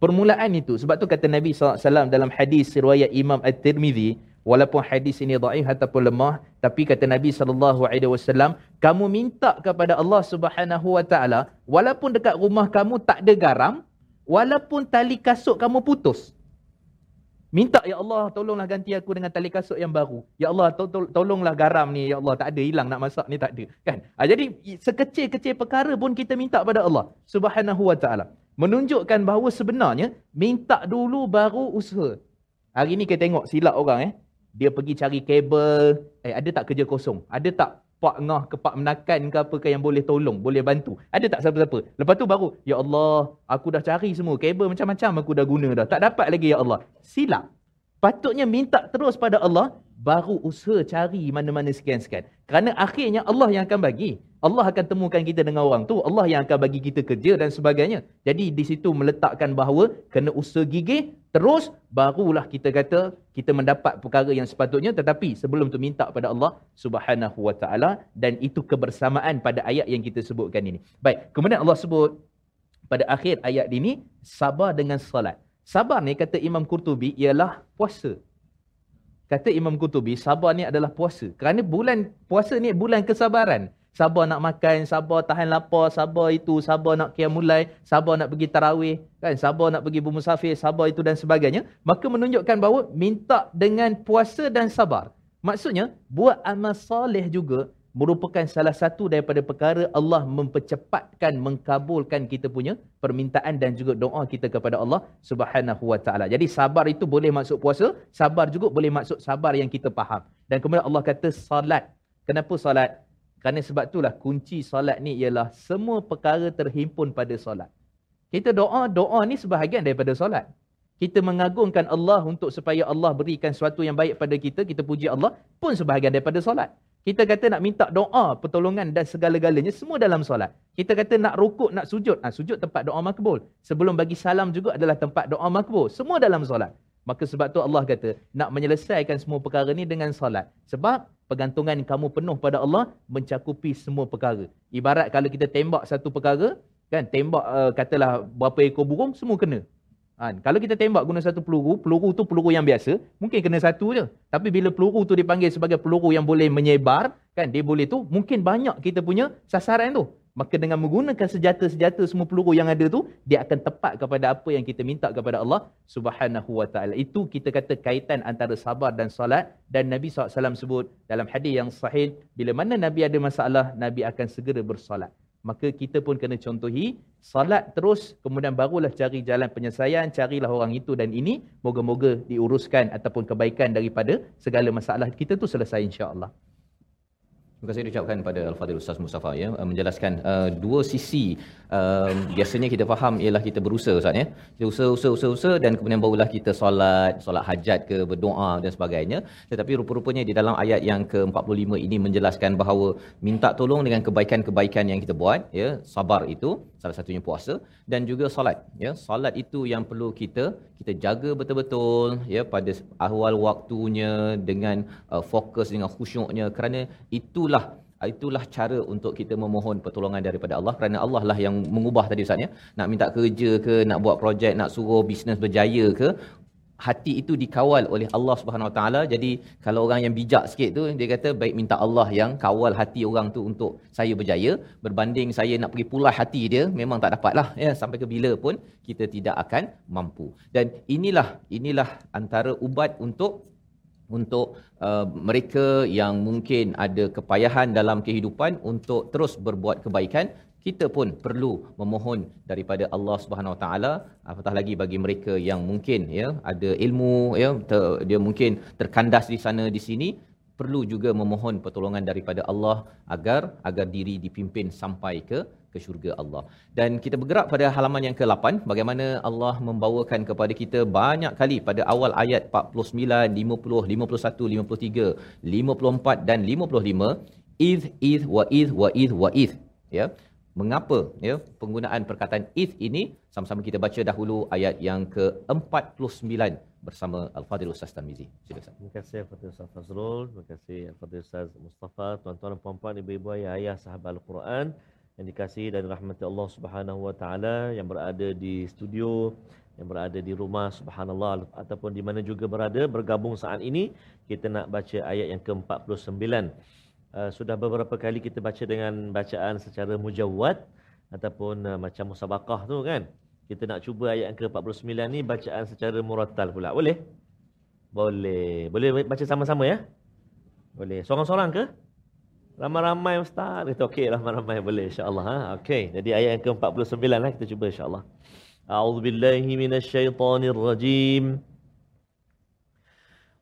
permulaan itu. Sebab tu kata Nabi SAW dalam hadis riwayat Imam At-Tirmidhi, walaupun hadis ini dhaif ataupun lemah, tapi kata Nabi SAW, kamu minta kepada Allah Subhanahu Wa Taala, walaupun dekat rumah kamu tak ada garam, walaupun tali kasut kamu putus. Minta ya Allah tolonglah ganti aku dengan tali kasut yang baru. Ya Allah to- to- tolonglah garam ni ya Allah tak ada hilang nak masak ni tak ada kan. Ha, jadi sekecil-kecil perkara pun kita minta pada Allah Subhanahu wa taala. Menunjukkan bahawa sebenarnya minta dulu baru usaha. Hari ni kita tengok silap orang eh. Dia pergi cari kabel, eh ada tak kerja kosong? Ada tak pak ngah ke pak menakan ke apa ke yang boleh tolong, boleh bantu? Ada tak siapa-siapa? Lepas tu baru, ya Allah, aku dah cari semua kabel macam-macam aku dah guna dah. Tak dapat lagi ya Allah. Silap. Patutnya minta terus pada Allah, baru usaha cari mana-mana sekian-sekian. Kerana akhirnya Allah yang akan bagi. Allah akan temukan kita dengan orang tu. Allah yang akan bagi kita kerja dan sebagainya. Jadi di situ meletakkan bahawa kena usaha gigih, terus barulah kita kata kita mendapat perkara yang sepatutnya. Tetapi sebelum tu minta pada Allah subhanahu wa ta'ala dan itu kebersamaan pada ayat yang kita sebutkan ini. Baik, kemudian Allah sebut pada akhir ayat ini, sabar dengan salat. Sabar ni kata Imam Qurtubi ialah puasa. Kata Imam Qurtubi, sabar ni adalah puasa. Kerana bulan puasa ni bulan kesabaran. Sabar nak makan, sabar tahan lapar, sabar itu, sabar nak qiyamulai, sabar nak pergi tarawih, kan? Sabar nak pergi bermusafir, sabar itu dan sebagainya. Maka menunjukkan bahawa minta dengan puasa dan sabar. Maksudnya, buat amal soleh juga merupakan salah satu daripada perkara Allah mempercepatkan, mengkabulkan kita punya permintaan dan juga doa kita kepada Allah Subhanahu Wa Taala. Jadi sabar itu boleh masuk puasa, sabar juga boleh masuk sabar yang kita faham. Dan kemudian Allah kata salat. Kenapa salat? Kerana sebab itulah kunci solat ni ialah semua perkara terhimpun pada solat. Kita doa, doa ni sebahagian daripada solat. Kita mengagungkan Allah untuk supaya Allah berikan sesuatu yang baik pada kita, kita puji Allah pun sebahagian daripada solat. Kita kata nak minta doa, pertolongan dan segala-galanya semua dalam solat. Kita kata nak rukuk, nak sujud. Ah, sujud tempat doa makbul. Sebelum bagi salam juga adalah tempat doa makbul. Semua dalam solat. Maka sebab tu Allah kata nak menyelesaikan semua perkara ni dengan solat. Sebab pergantungan kamu penuh pada Allah mencakupi semua perkara. Ibarat kalau kita tembak satu perkara, kan tembak uh, katalah berapa ekor burung semua kena. Kan? Kalau kita tembak guna satu peluru, peluru tu peluru yang biasa, mungkin kena satu je. Tapi bila peluru tu dipanggil sebagai peluru yang boleh menyebar, kan dia boleh tu, mungkin banyak kita punya sasaran tu. Maka dengan menggunakan senjata-senjata semua peluru yang ada tu, dia akan tepat kepada apa yang kita minta kepada Allah Subhanahu Wa Taala. Itu kita kata kaitan antara sabar dan solat. Dan Nabi SAW sebut dalam hadis yang sahih, bila mana Nabi ada masalah, Nabi akan segera bersolat. Maka kita pun kena contohi salat terus kemudian barulah cari jalan penyelesaian carilah orang itu dan ini moga-moga diuruskan ataupun kebaikan daripada segala masalah kita tu selesai insya-Allah Terima kasih diucapkan kepada Al-Fadhil Ustaz Mustafa ya. Menjelaskan uh, dua sisi uh, biasanya kita faham ialah kita berusaha Ustaz ya. Kita usaha usaha usaha usaha dan kemudian barulah kita solat, solat hajat ke berdoa dan sebagainya. Tetapi rupa-rupanya di dalam ayat yang ke-45 ini menjelaskan bahawa minta tolong dengan kebaikan-kebaikan yang kita buat ya, sabar itu salah satunya puasa dan juga solat ya. Solat itu yang perlu kita kita jaga betul-betul ya pada awal waktunya dengan uh, fokus dengan khusyuknya kerana itulah itulah cara untuk kita memohon pertolongan daripada Allah. Kerana Allah lah yang mengubah tadi Ustaz ya. Nak minta kerja ke nak buat projek nak suruh bisnes berjaya ke hati itu dikawal oleh Allah Subhanahu Wa Taala. Jadi kalau orang yang bijak sikit tu dia kata baik minta Allah yang kawal hati orang tu untuk saya berjaya. Berbanding saya nak pergi pulas hati dia memang tak dapat lah ya. Sampai ke bila pun kita tidak akan mampu. Dan inilah inilah antara ubat untuk untuk uh, mereka yang mungkin ada kepayahan dalam kehidupan untuk terus berbuat kebaikan kita pun perlu memohon daripada Allah Subhanahu Wa Taala apatah lagi bagi mereka yang mungkin ya ada ilmu ya ter, dia mungkin terkandas di sana di sini perlu juga memohon pertolongan daripada Allah agar agar diri dipimpin sampai ke ke syurga Allah. Dan kita bergerak pada halaman yang ke-8 bagaimana Allah membawakan kepada kita banyak kali pada awal ayat 49, 50, 51, 53, 54 dan 55 id id wa id wa id wa id ya. Mengapa ya penggunaan perkataan id ini sama-sama kita baca dahulu ayat yang ke-49 bersama Al-Fadhil Ustaz Tarmizi. Silakan. Terima kasih Al-Fadhil Ustaz Fazrul, terima kasih Al-Fadhil Ustaz Mustafa, tuan-tuan puan-puan, ibu-ibu, ayah-ayah, sahabat Al-Quran yang dikasihi dan rahmati Allah Subhanahu Wa Taala yang berada di studio, yang berada di rumah subhanallah ataupun di mana juga berada bergabung saat ini kita nak baca ayat yang ke-49. Uh, sudah beberapa kali kita baca dengan bacaan secara mujawwad ataupun uh, macam musabaqah tu kan. Kita nak cuba ayat yang ke-49 ni bacaan secara murattal pula. Boleh? Boleh. Boleh baca sama-sama ya? Boleh. Seorang-seorang ke? Ramai-ramai ustaz. Itu okey ramai-ramai boleh insya-Allah ha. Okey. Jadi ayat yang ke-49 lah kita cuba insya-Allah. A'udzubillahi minasyaitonirrajim.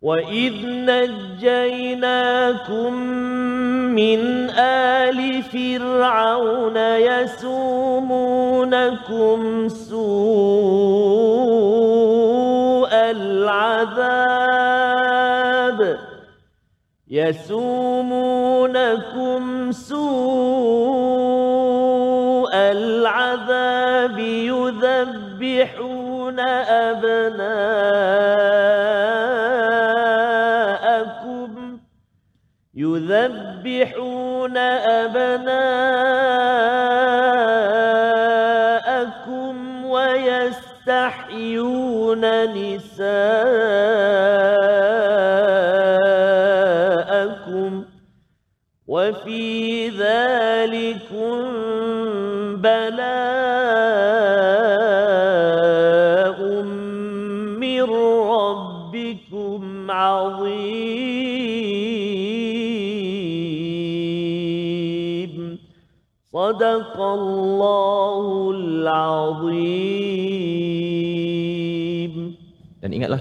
وَإِذْ نَجَّيْنَاكُمْ مِنْ آلِ فِرْعَوْنَ يَسُومُونَكُمْ سُوءَ الْعَذَابِ يَسُومُونَكُمْ سُوءَ الْعَذَابِ يُذَبِّحُونَ أَبْنَاءَكُمْ يذبحون أبناءكم ويستحيون نساءكم.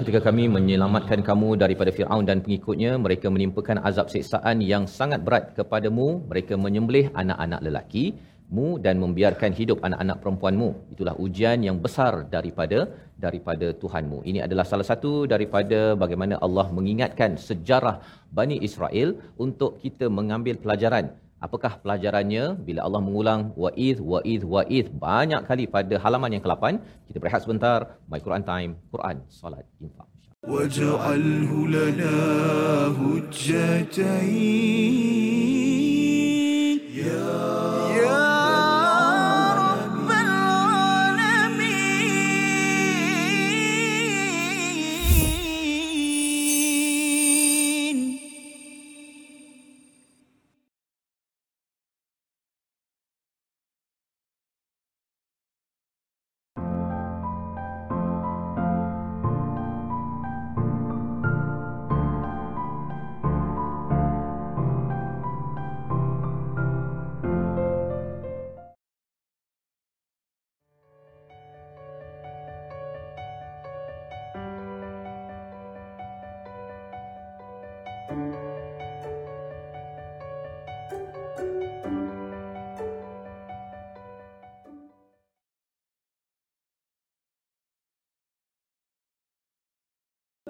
Ketika kami menyelamatkan kamu daripada Firaun dan pengikutnya, mereka menimpakan azab siksaan yang sangat berat kepadamu. Mereka menyembelih anak-anak lelaki mu dan membiarkan hidup anak-anak perempuanmu. Itulah ujian yang besar daripada daripada Tuhanmu. Ini adalah salah satu daripada bagaimana Allah mengingatkan sejarah Bani Israel untuk kita mengambil pelajaran. Apakah pelajarannya bila Allah mengulang wa'id wa'id wa'id banyak kali pada halaman yang ke-8 kita berehat sebentar my Quran time Quran salat infak واجعله لنا هجتين يا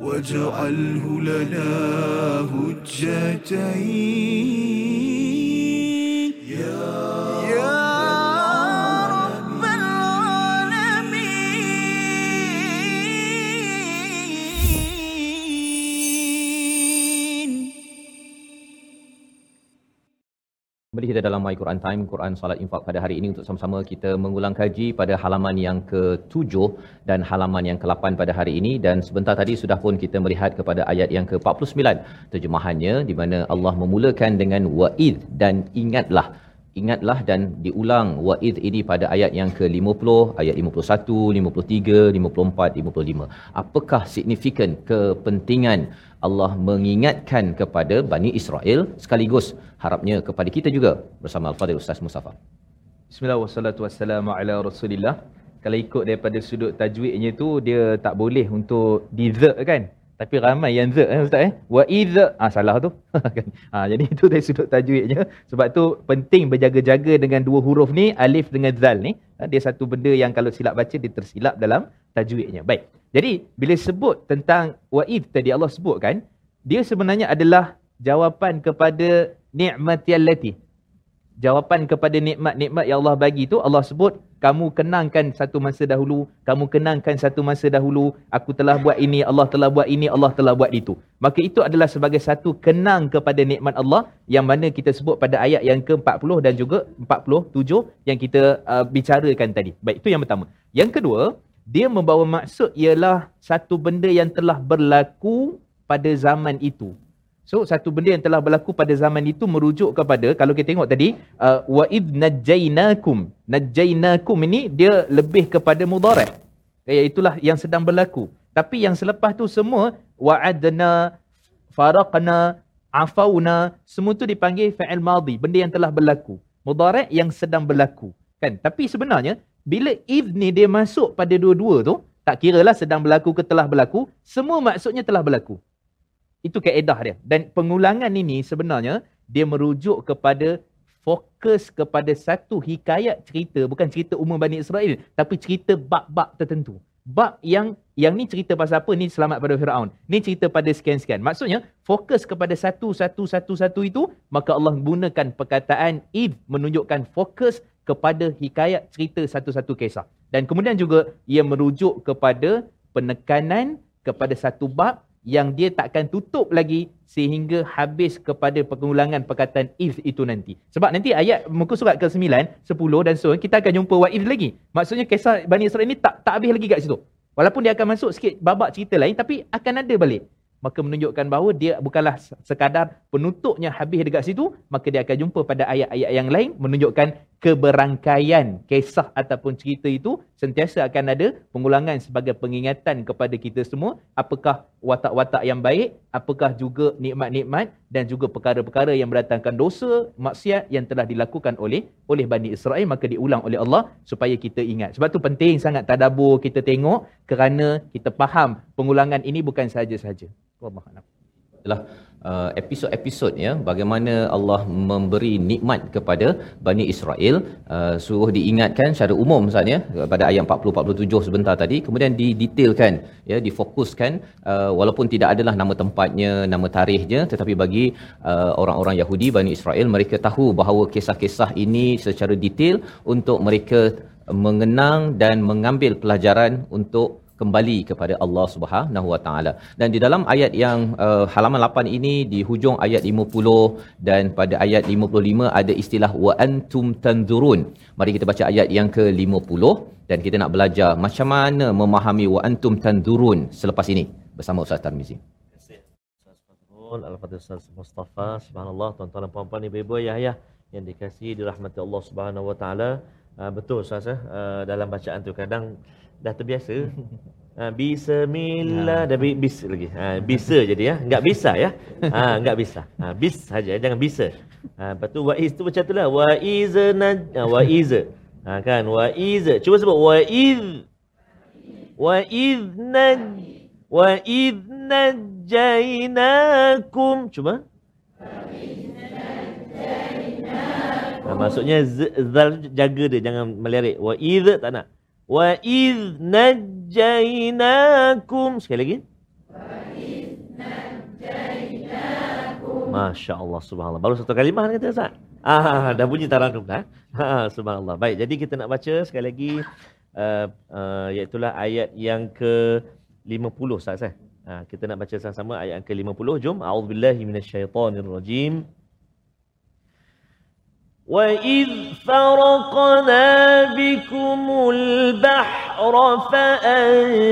واجعله لنا هجتين. My Quran Time, Quran Salat Infak pada hari ini untuk sama-sama kita mengulang kaji pada halaman yang ke-7 dan halaman yang ke-8 pada hari ini dan sebentar tadi sudah pun kita melihat kepada ayat yang ke-49 terjemahannya di mana Allah memulakan dengan wa'id dan ingatlah ingatlah dan diulang wa'id ini pada ayat yang ke-50, ayat 51, 53, 54, 55. Apakah signifikan kepentingan Allah mengingatkan kepada Bani Israel sekaligus harapnya kepada kita juga bersama Al-Fadhil Ustaz Mustafa. Bismillah wassalatu wassalamu ala rasulillah. Kalau ikut daripada sudut tajwidnya tu dia tak boleh untuk dizak kan. Tapi ramai yang zak eh ustaz eh. Wa idza ah salah tu. Kan? ah jadi itu dari sudut tajwidnya. Sebab tu penting berjaga-jaga dengan dua huruf ni alif dengan zal ni. Ah, dia satu benda yang kalau silap baca dia tersilap dalam tajwidnya. Baik. Jadi bila sebut tentang wa'id tadi Allah sebut kan, dia sebenarnya adalah jawapan kepada ni'matiyallati. Jawapan kepada nikmat-nikmat yang Allah bagi tu Allah sebut kamu kenangkan satu masa dahulu, kamu kenangkan satu masa dahulu, aku telah buat ini, Allah telah buat ini, Allah telah buat itu. Maka itu adalah sebagai satu kenang kepada nikmat Allah yang mana kita sebut pada ayat yang ke-40 dan juga 47 yang kita uh, bicarakan tadi. Baik, itu yang pertama. Yang kedua, dia membawa maksud ialah satu benda yang telah berlaku pada zaman itu. So satu benda yang telah berlaku pada zaman itu merujuk kepada kalau kita tengok tadi uh, wa id najainakum. Najainakum ini dia lebih kepada mudhari'. Ya itulah yang sedang berlaku. Tapi yang selepas tu semua wa'adna faraqna afauna semua tu dipanggil fa'il madhi, benda yang telah berlaku. Mudhari' yang sedang berlaku. Kan? Tapi sebenarnya bila id ni dia masuk pada dua-dua tu tak kiralah sedang berlaku ke telah berlaku, semua maksudnya telah berlaku. Itu kaedah dia. Dan pengulangan ini sebenarnya dia merujuk kepada fokus kepada satu hikayat cerita, bukan cerita umum Bani Israel, tapi cerita bab-bab tertentu. Bab yang yang ni cerita pasal apa? Ni selamat pada Firaun. Ni cerita pada sekian-sekian. Maksudnya fokus kepada satu satu satu satu itu, maka Allah gunakan perkataan id menunjukkan fokus kepada hikayat cerita satu-satu kisah. Dan kemudian juga ia merujuk kepada penekanan kepada satu bab yang dia takkan tutup lagi sehingga habis kepada pengulangan perkataan if itu nanti. Sebab nanti ayat muka surat ke-9, 10 dan so kita akan jumpa what if lagi. Maksudnya kisah Bani Israel ni tak tak habis lagi kat situ. Walaupun dia akan masuk sikit babak cerita lain tapi akan ada balik. Maka menunjukkan bahawa dia bukanlah sekadar penutupnya habis dekat situ, maka dia akan jumpa pada ayat-ayat yang lain menunjukkan keberangkaian kisah ataupun cerita itu sentiasa akan ada pengulangan sebagai pengingatan kepada kita semua apakah watak-watak yang baik, apakah juga nikmat-nikmat dan juga perkara-perkara yang mendatangkan dosa, maksiat yang telah dilakukan oleh oleh Bani Israel maka diulang oleh Allah supaya kita ingat. Sebab tu penting sangat tadabbur kita tengok kerana kita faham pengulangan ini bukan sahaja-sahaja. Wallahu adalah uh, episod-episod ya bagaimana Allah memberi nikmat kepada Bani Israel. Uh, suruh diingatkan secara umum Ustaz ya pada ayat 40 47 sebentar tadi. Kemudian didetailkan ya difokuskan uh, walaupun tidak adalah nama tempatnya nama tarikhnya tetapi bagi uh, orang-orang Yahudi Bani Israel mereka tahu bahawa kisah-kisah ini secara detail untuk mereka mengenang dan mengambil pelajaran untuk kembali kepada Allah Subhanahu Wa Taala. Dan di dalam ayat yang uh, halaman 8 ini di hujung ayat 50 dan pada ayat 55 ada istilah wa antum tanzurun. Mari kita baca ayat yang ke-50 dan kita nak belajar macam mana memahami wa antum tanzurun selepas ini bersama Ustaz Tarmizi. Al-Fatihul Ustaz Mustafa, subhanallah, tuan-tuan dan puan-puan, ibu-ibu, ayah-ayah yang dikasihi dirahmati Allah Subhanahu Wa Taala. Uh, betul Ustaz eh? uh, dalam bacaan tu kadang dah terbiasa. Uh, bismillah dah bi- bis lagi. Ha, bisa jadi ya. Enggak bisa ya. Ha, enggak bisa. Ha, bis saja jangan bisa. Ha, lepas tu wa iz tu macam tu lah. Wa iz ha, wa iz. Ha, kan wa iz. Cuba sebut wa iz. Wa iz naj wa iz najainakum. Cuba. Ha, maksudnya z- zal jaga dia jangan melirik. Wa iz tak nak. Wa iz najainakum. Sekali lagi. Masya Allah, subhanallah. Baru satu kalimah kan kata Ustaz? Ah, dah bunyi tarannum dah. Ha, subhanallah. Baik, jadi kita nak baca sekali lagi uh, uh, iaitulah ayat yang ke-50 Ustaz eh. Ha, kita nak baca sama-sama ayat yang ke-50. Jom. A'udzubillahi minasyaitonirrajim. وَإِذْ فَرَقْنَا بِكُمُ الْبَحْرَ فَأَنْجَيْنَاكُمْ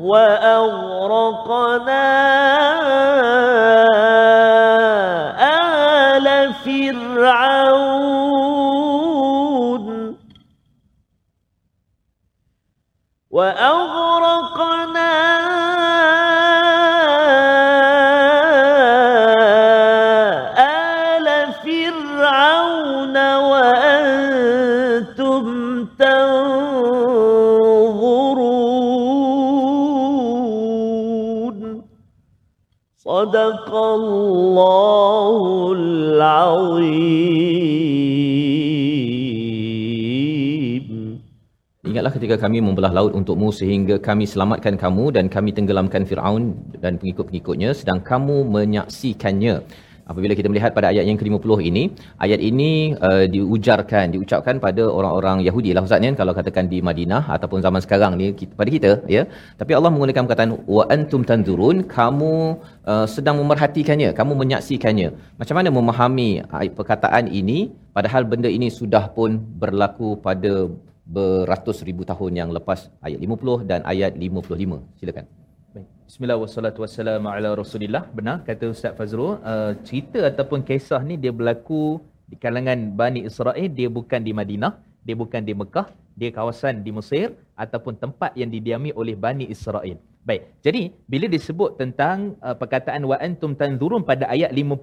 وَأَغْرَقْنَا آلَ فِرْعَوْنَ وَأَغْرَقْنَا azim. Ingatlah ketika kami membelah laut untukmu sehingga kami selamatkan kamu dan kami tenggelamkan Fir'aun dan pengikut-pengikutnya sedang kamu menyaksikannya. Apabila kita melihat pada ayat yang ke-50 ini, ayat ini uh, diujarkan, diucapkan pada orang-orang Yahudi lah Ustaz ni kalau katakan di Madinah ataupun zaman sekarang ni kita, pada kita ya. Tapi Allah menggunakan perkataan wa antum tanzurun, kamu uh, sedang memerhatikannya, kamu menyaksikannya. Macam mana memahami perkataan ini padahal benda ini sudah pun berlaku pada beratus ribu tahun yang lepas ayat 50 dan ayat 55 silakan. Bismillah wassalatu wassalamu ala Rasulillah. Benar kata Ustaz Fazrul, uh, cerita ataupun kisah ni dia berlaku di kalangan Bani Israel, dia bukan di Madinah, dia bukan di Mekah, dia kawasan di Mesir ataupun tempat yang didiami oleh Bani Israel. Baik. Jadi bila disebut tentang uh, perkataan wa antum tanzurun pada ayat 50,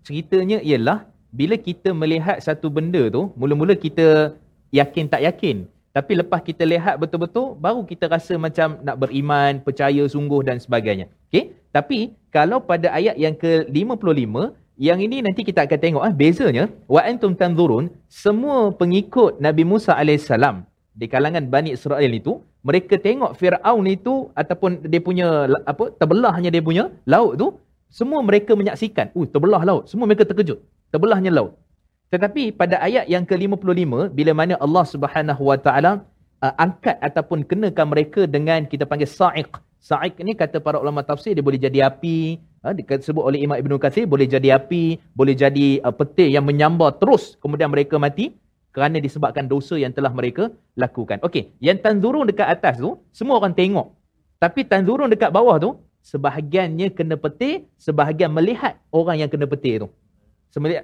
ceritanya ialah bila kita melihat satu benda tu, mula-mula kita yakin tak yakin. Tapi lepas kita lihat betul-betul, baru kita rasa macam nak beriman, percaya sungguh dan sebagainya. Okey? Tapi kalau pada ayat yang ke-55, yang ini nanti kita akan tengok ah bezanya wa antum tanzurun semua pengikut Nabi Musa alaihissalam di kalangan Bani Israel itu mereka tengok Firaun itu ataupun dia punya apa terbelahnya dia punya laut tu semua mereka menyaksikan uh terbelah laut semua mereka terkejut terbelahnya laut tetapi pada ayat yang ke-55 bila mana Allah Subhanahu Wa Taala uh, angkat ataupun kenakan mereka dengan kita panggil sa'iq. Sa'iq ni kata para ulama tafsir dia boleh jadi api, uh, disebut oleh Imam Ibn Kathir boleh jadi api, boleh jadi uh, petir yang menyambar terus kemudian mereka mati kerana disebabkan dosa yang telah mereka lakukan. Okey, yang tanzurun dekat atas tu semua orang tengok. Tapi tanzurun dekat bawah tu sebahagiannya kena petir, sebahagian melihat orang yang kena petir tu.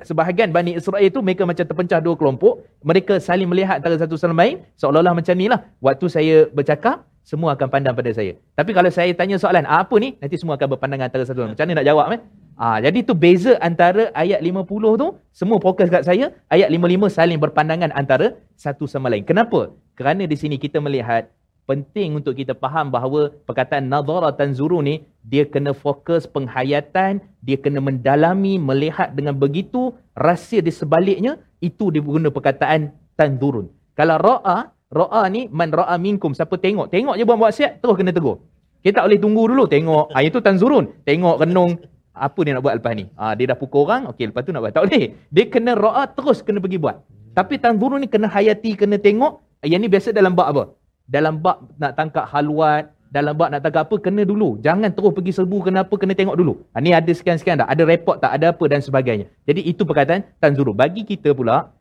Sebahagian Bani Israel itu mereka macam terpencah dua kelompok. Mereka saling melihat antara satu sama lain. Seolah-olah macam ni lah. Waktu saya bercakap, semua akan pandang pada saya. Tapi kalau saya tanya soalan, ah, apa ni? Nanti semua akan berpandangan antara satu sama lain. Macam mana nak jawab? Eh? Ah, jadi tu beza antara ayat 50 tu, semua fokus kat saya. Ayat 55 saling berpandangan antara satu sama lain. Kenapa? Kerana di sini kita melihat penting untuk kita faham bahawa perkataan nadhara tanzuru ni dia kena fokus penghayatan, dia kena mendalami, melihat dengan begitu rahsia di sebaliknya itu dia guna perkataan tanzurun. Kalau ra'a, ra'a ni man ra'a minkum, siapa tengok, tengok je buat buat siap terus kena tegur. Kita tak boleh tunggu dulu tengok, ah itu tanzurun. Tengok renung apa dia nak buat lepas ni? Ah dia dah pukul orang, okey lepas tu nak buat. Tak boleh. Dia kena ra'a terus kena pergi buat. Tapi tanzurun ni kena hayati, kena tengok Yang ni biasa dalam bab apa? Dalam bab nak tangkap haluat, dalam bab nak tangkap apa, kena dulu. Jangan terus pergi serbu kenapa, kena tengok dulu. Ha, ni ada sekian-sekian tak? Ada report tak? Ada apa dan sebagainya. Jadi itu perkataan tanzurun. Bagi kita pula,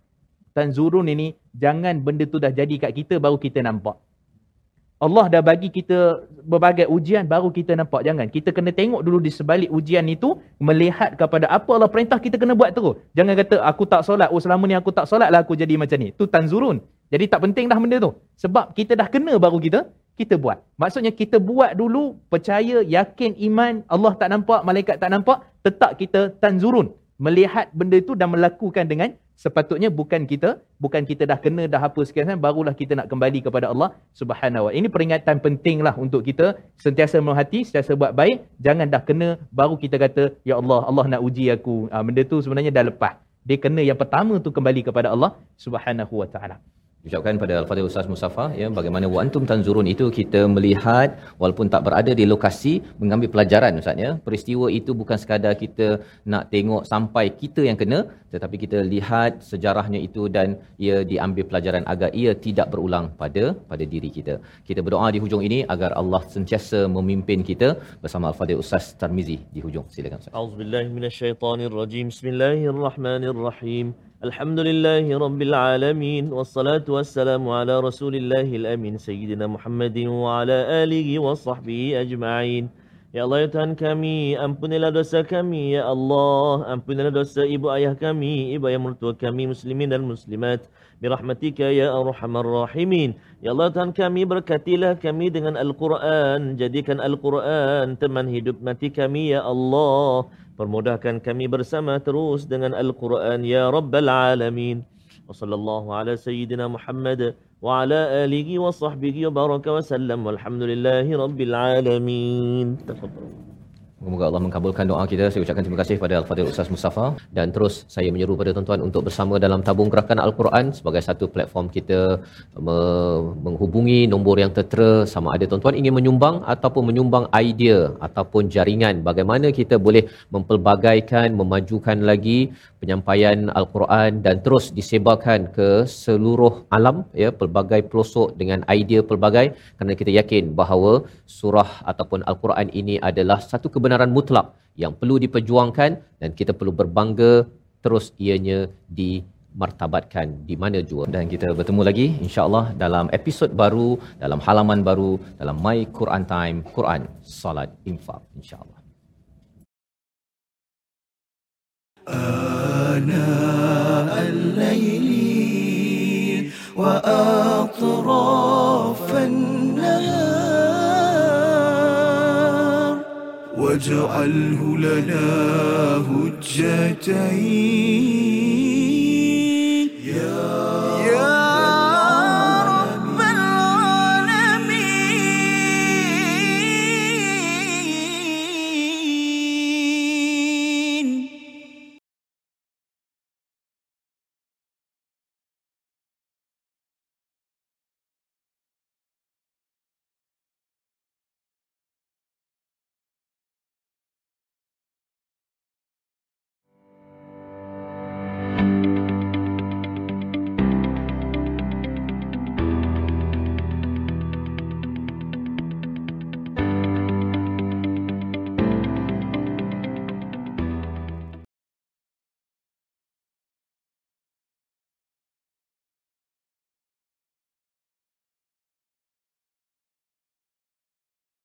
tanzurun ini, jangan benda tu dah jadi kat kita, baru kita nampak. Allah dah bagi kita berbagai ujian baru kita nampak. Jangan. Kita kena tengok dulu di sebalik ujian itu melihat kepada apa Allah perintah kita kena buat terus. Jangan kata aku tak solat. Oh selama ni aku tak solat lah aku jadi macam ni. Tu tanzurun. Jadi tak penting dah benda tu. Sebab kita dah kena baru kita kita buat. Maksudnya kita buat dulu, percaya, yakin, iman, Allah tak nampak, malaikat tak nampak, tetap kita tanzurun. Melihat benda itu dan melakukan dengan sepatutnya bukan kita bukan kita dah kena dah apa sekian barulah kita nak kembali kepada Allah Subhanahu wa ini peringatan pentinglah untuk kita sentiasa merhati sentiasa buat baik jangan dah kena baru kita kata ya Allah Allah nak uji aku ha, benda tu sebenarnya dah lepas dia kena yang pertama tu kembali kepada Allah Subhanahu wa taala ucapkan pada Al-Fadhil Ustaz Mustafa ya bagaimana wa antum tanzurun itu kita melihat walaupun tak berada di lokasi mengambil pelajaran Ustaz ya. Peristiwa itu bukan sekadar kita nak tengok sampai kita yang kena tetapi kita lihat sejarahnya itu dan ia diambil pelajaran agar ia tidak berulang pada pada diri kita. Kita berdoa di hujung ini agar Allah sentiasa memimpin kita bersama Al-Fadhil Ustaz Tarmizi di hujung. Silakan Ustaz. Auzubillahi minasyaitonirrajim bismillahirrahmanirrahim الحمد لله رب العالمين والصلاة والسلام على رسول الله الأمين سيدنا محمد وعلى آله وصحبه أجمعين يا الله يا تهان كامي أمبني لا دوسا كامي يا الله أمبني لا دوسا إبو أيه كامي إبو أيه مرتوى كامي مسلمين المسلمات Birahmatika ya arhamar rahimin. Ya Allah Tuhan kami berkatilah kami dengan Al-Quran. Jadikan Al-Quran teman hidup mati kami ya Allah. Permudahkan kami bersama terus dengan Al-Quran ya Rabbal Alamin. Wa sallallahu ala sayyidina Muhammad wa ala alihi wa sahbihi wa baraka wa sallam. Walhamdulillahi rabbil alamin. Tafadhal. Semoga Allah mengkabulkan doa kita. Saya ucapkan terima kasih kepada Al-Fadhil Ustaz Mustafa. Dan terus saya menyeru pada tuan-tuan untuk bersama dalam tabung gerakan Al-Quran sebagai satu platform kita menghubungi nombor yang tertera. Sama ada tuan-tuan ingin menyumbang ataupun menyumbang idea ataupun jaringan bagaimana kita boleh mempelbagaikan, memajukan lagi penyampaian Al-Quran dan terus disebarkan ke seluruh alam ya pelbagai pelosok dengan idea pelbagai. Kerana kita yakin bahawa surah ataupun Al-Quran ini adalah satu kebenaran kebenaran mutlak yang perlu diperjuangkan dan kita perlu berbangga terus ianya di martabatkan di mana jua dan kita bertemu lagi insyaallah dalam episod baru dalam halaman baru dalam my Quran time Quran salat infak insyaallah آناء الليل وأطراف واجعله لنا هجتين.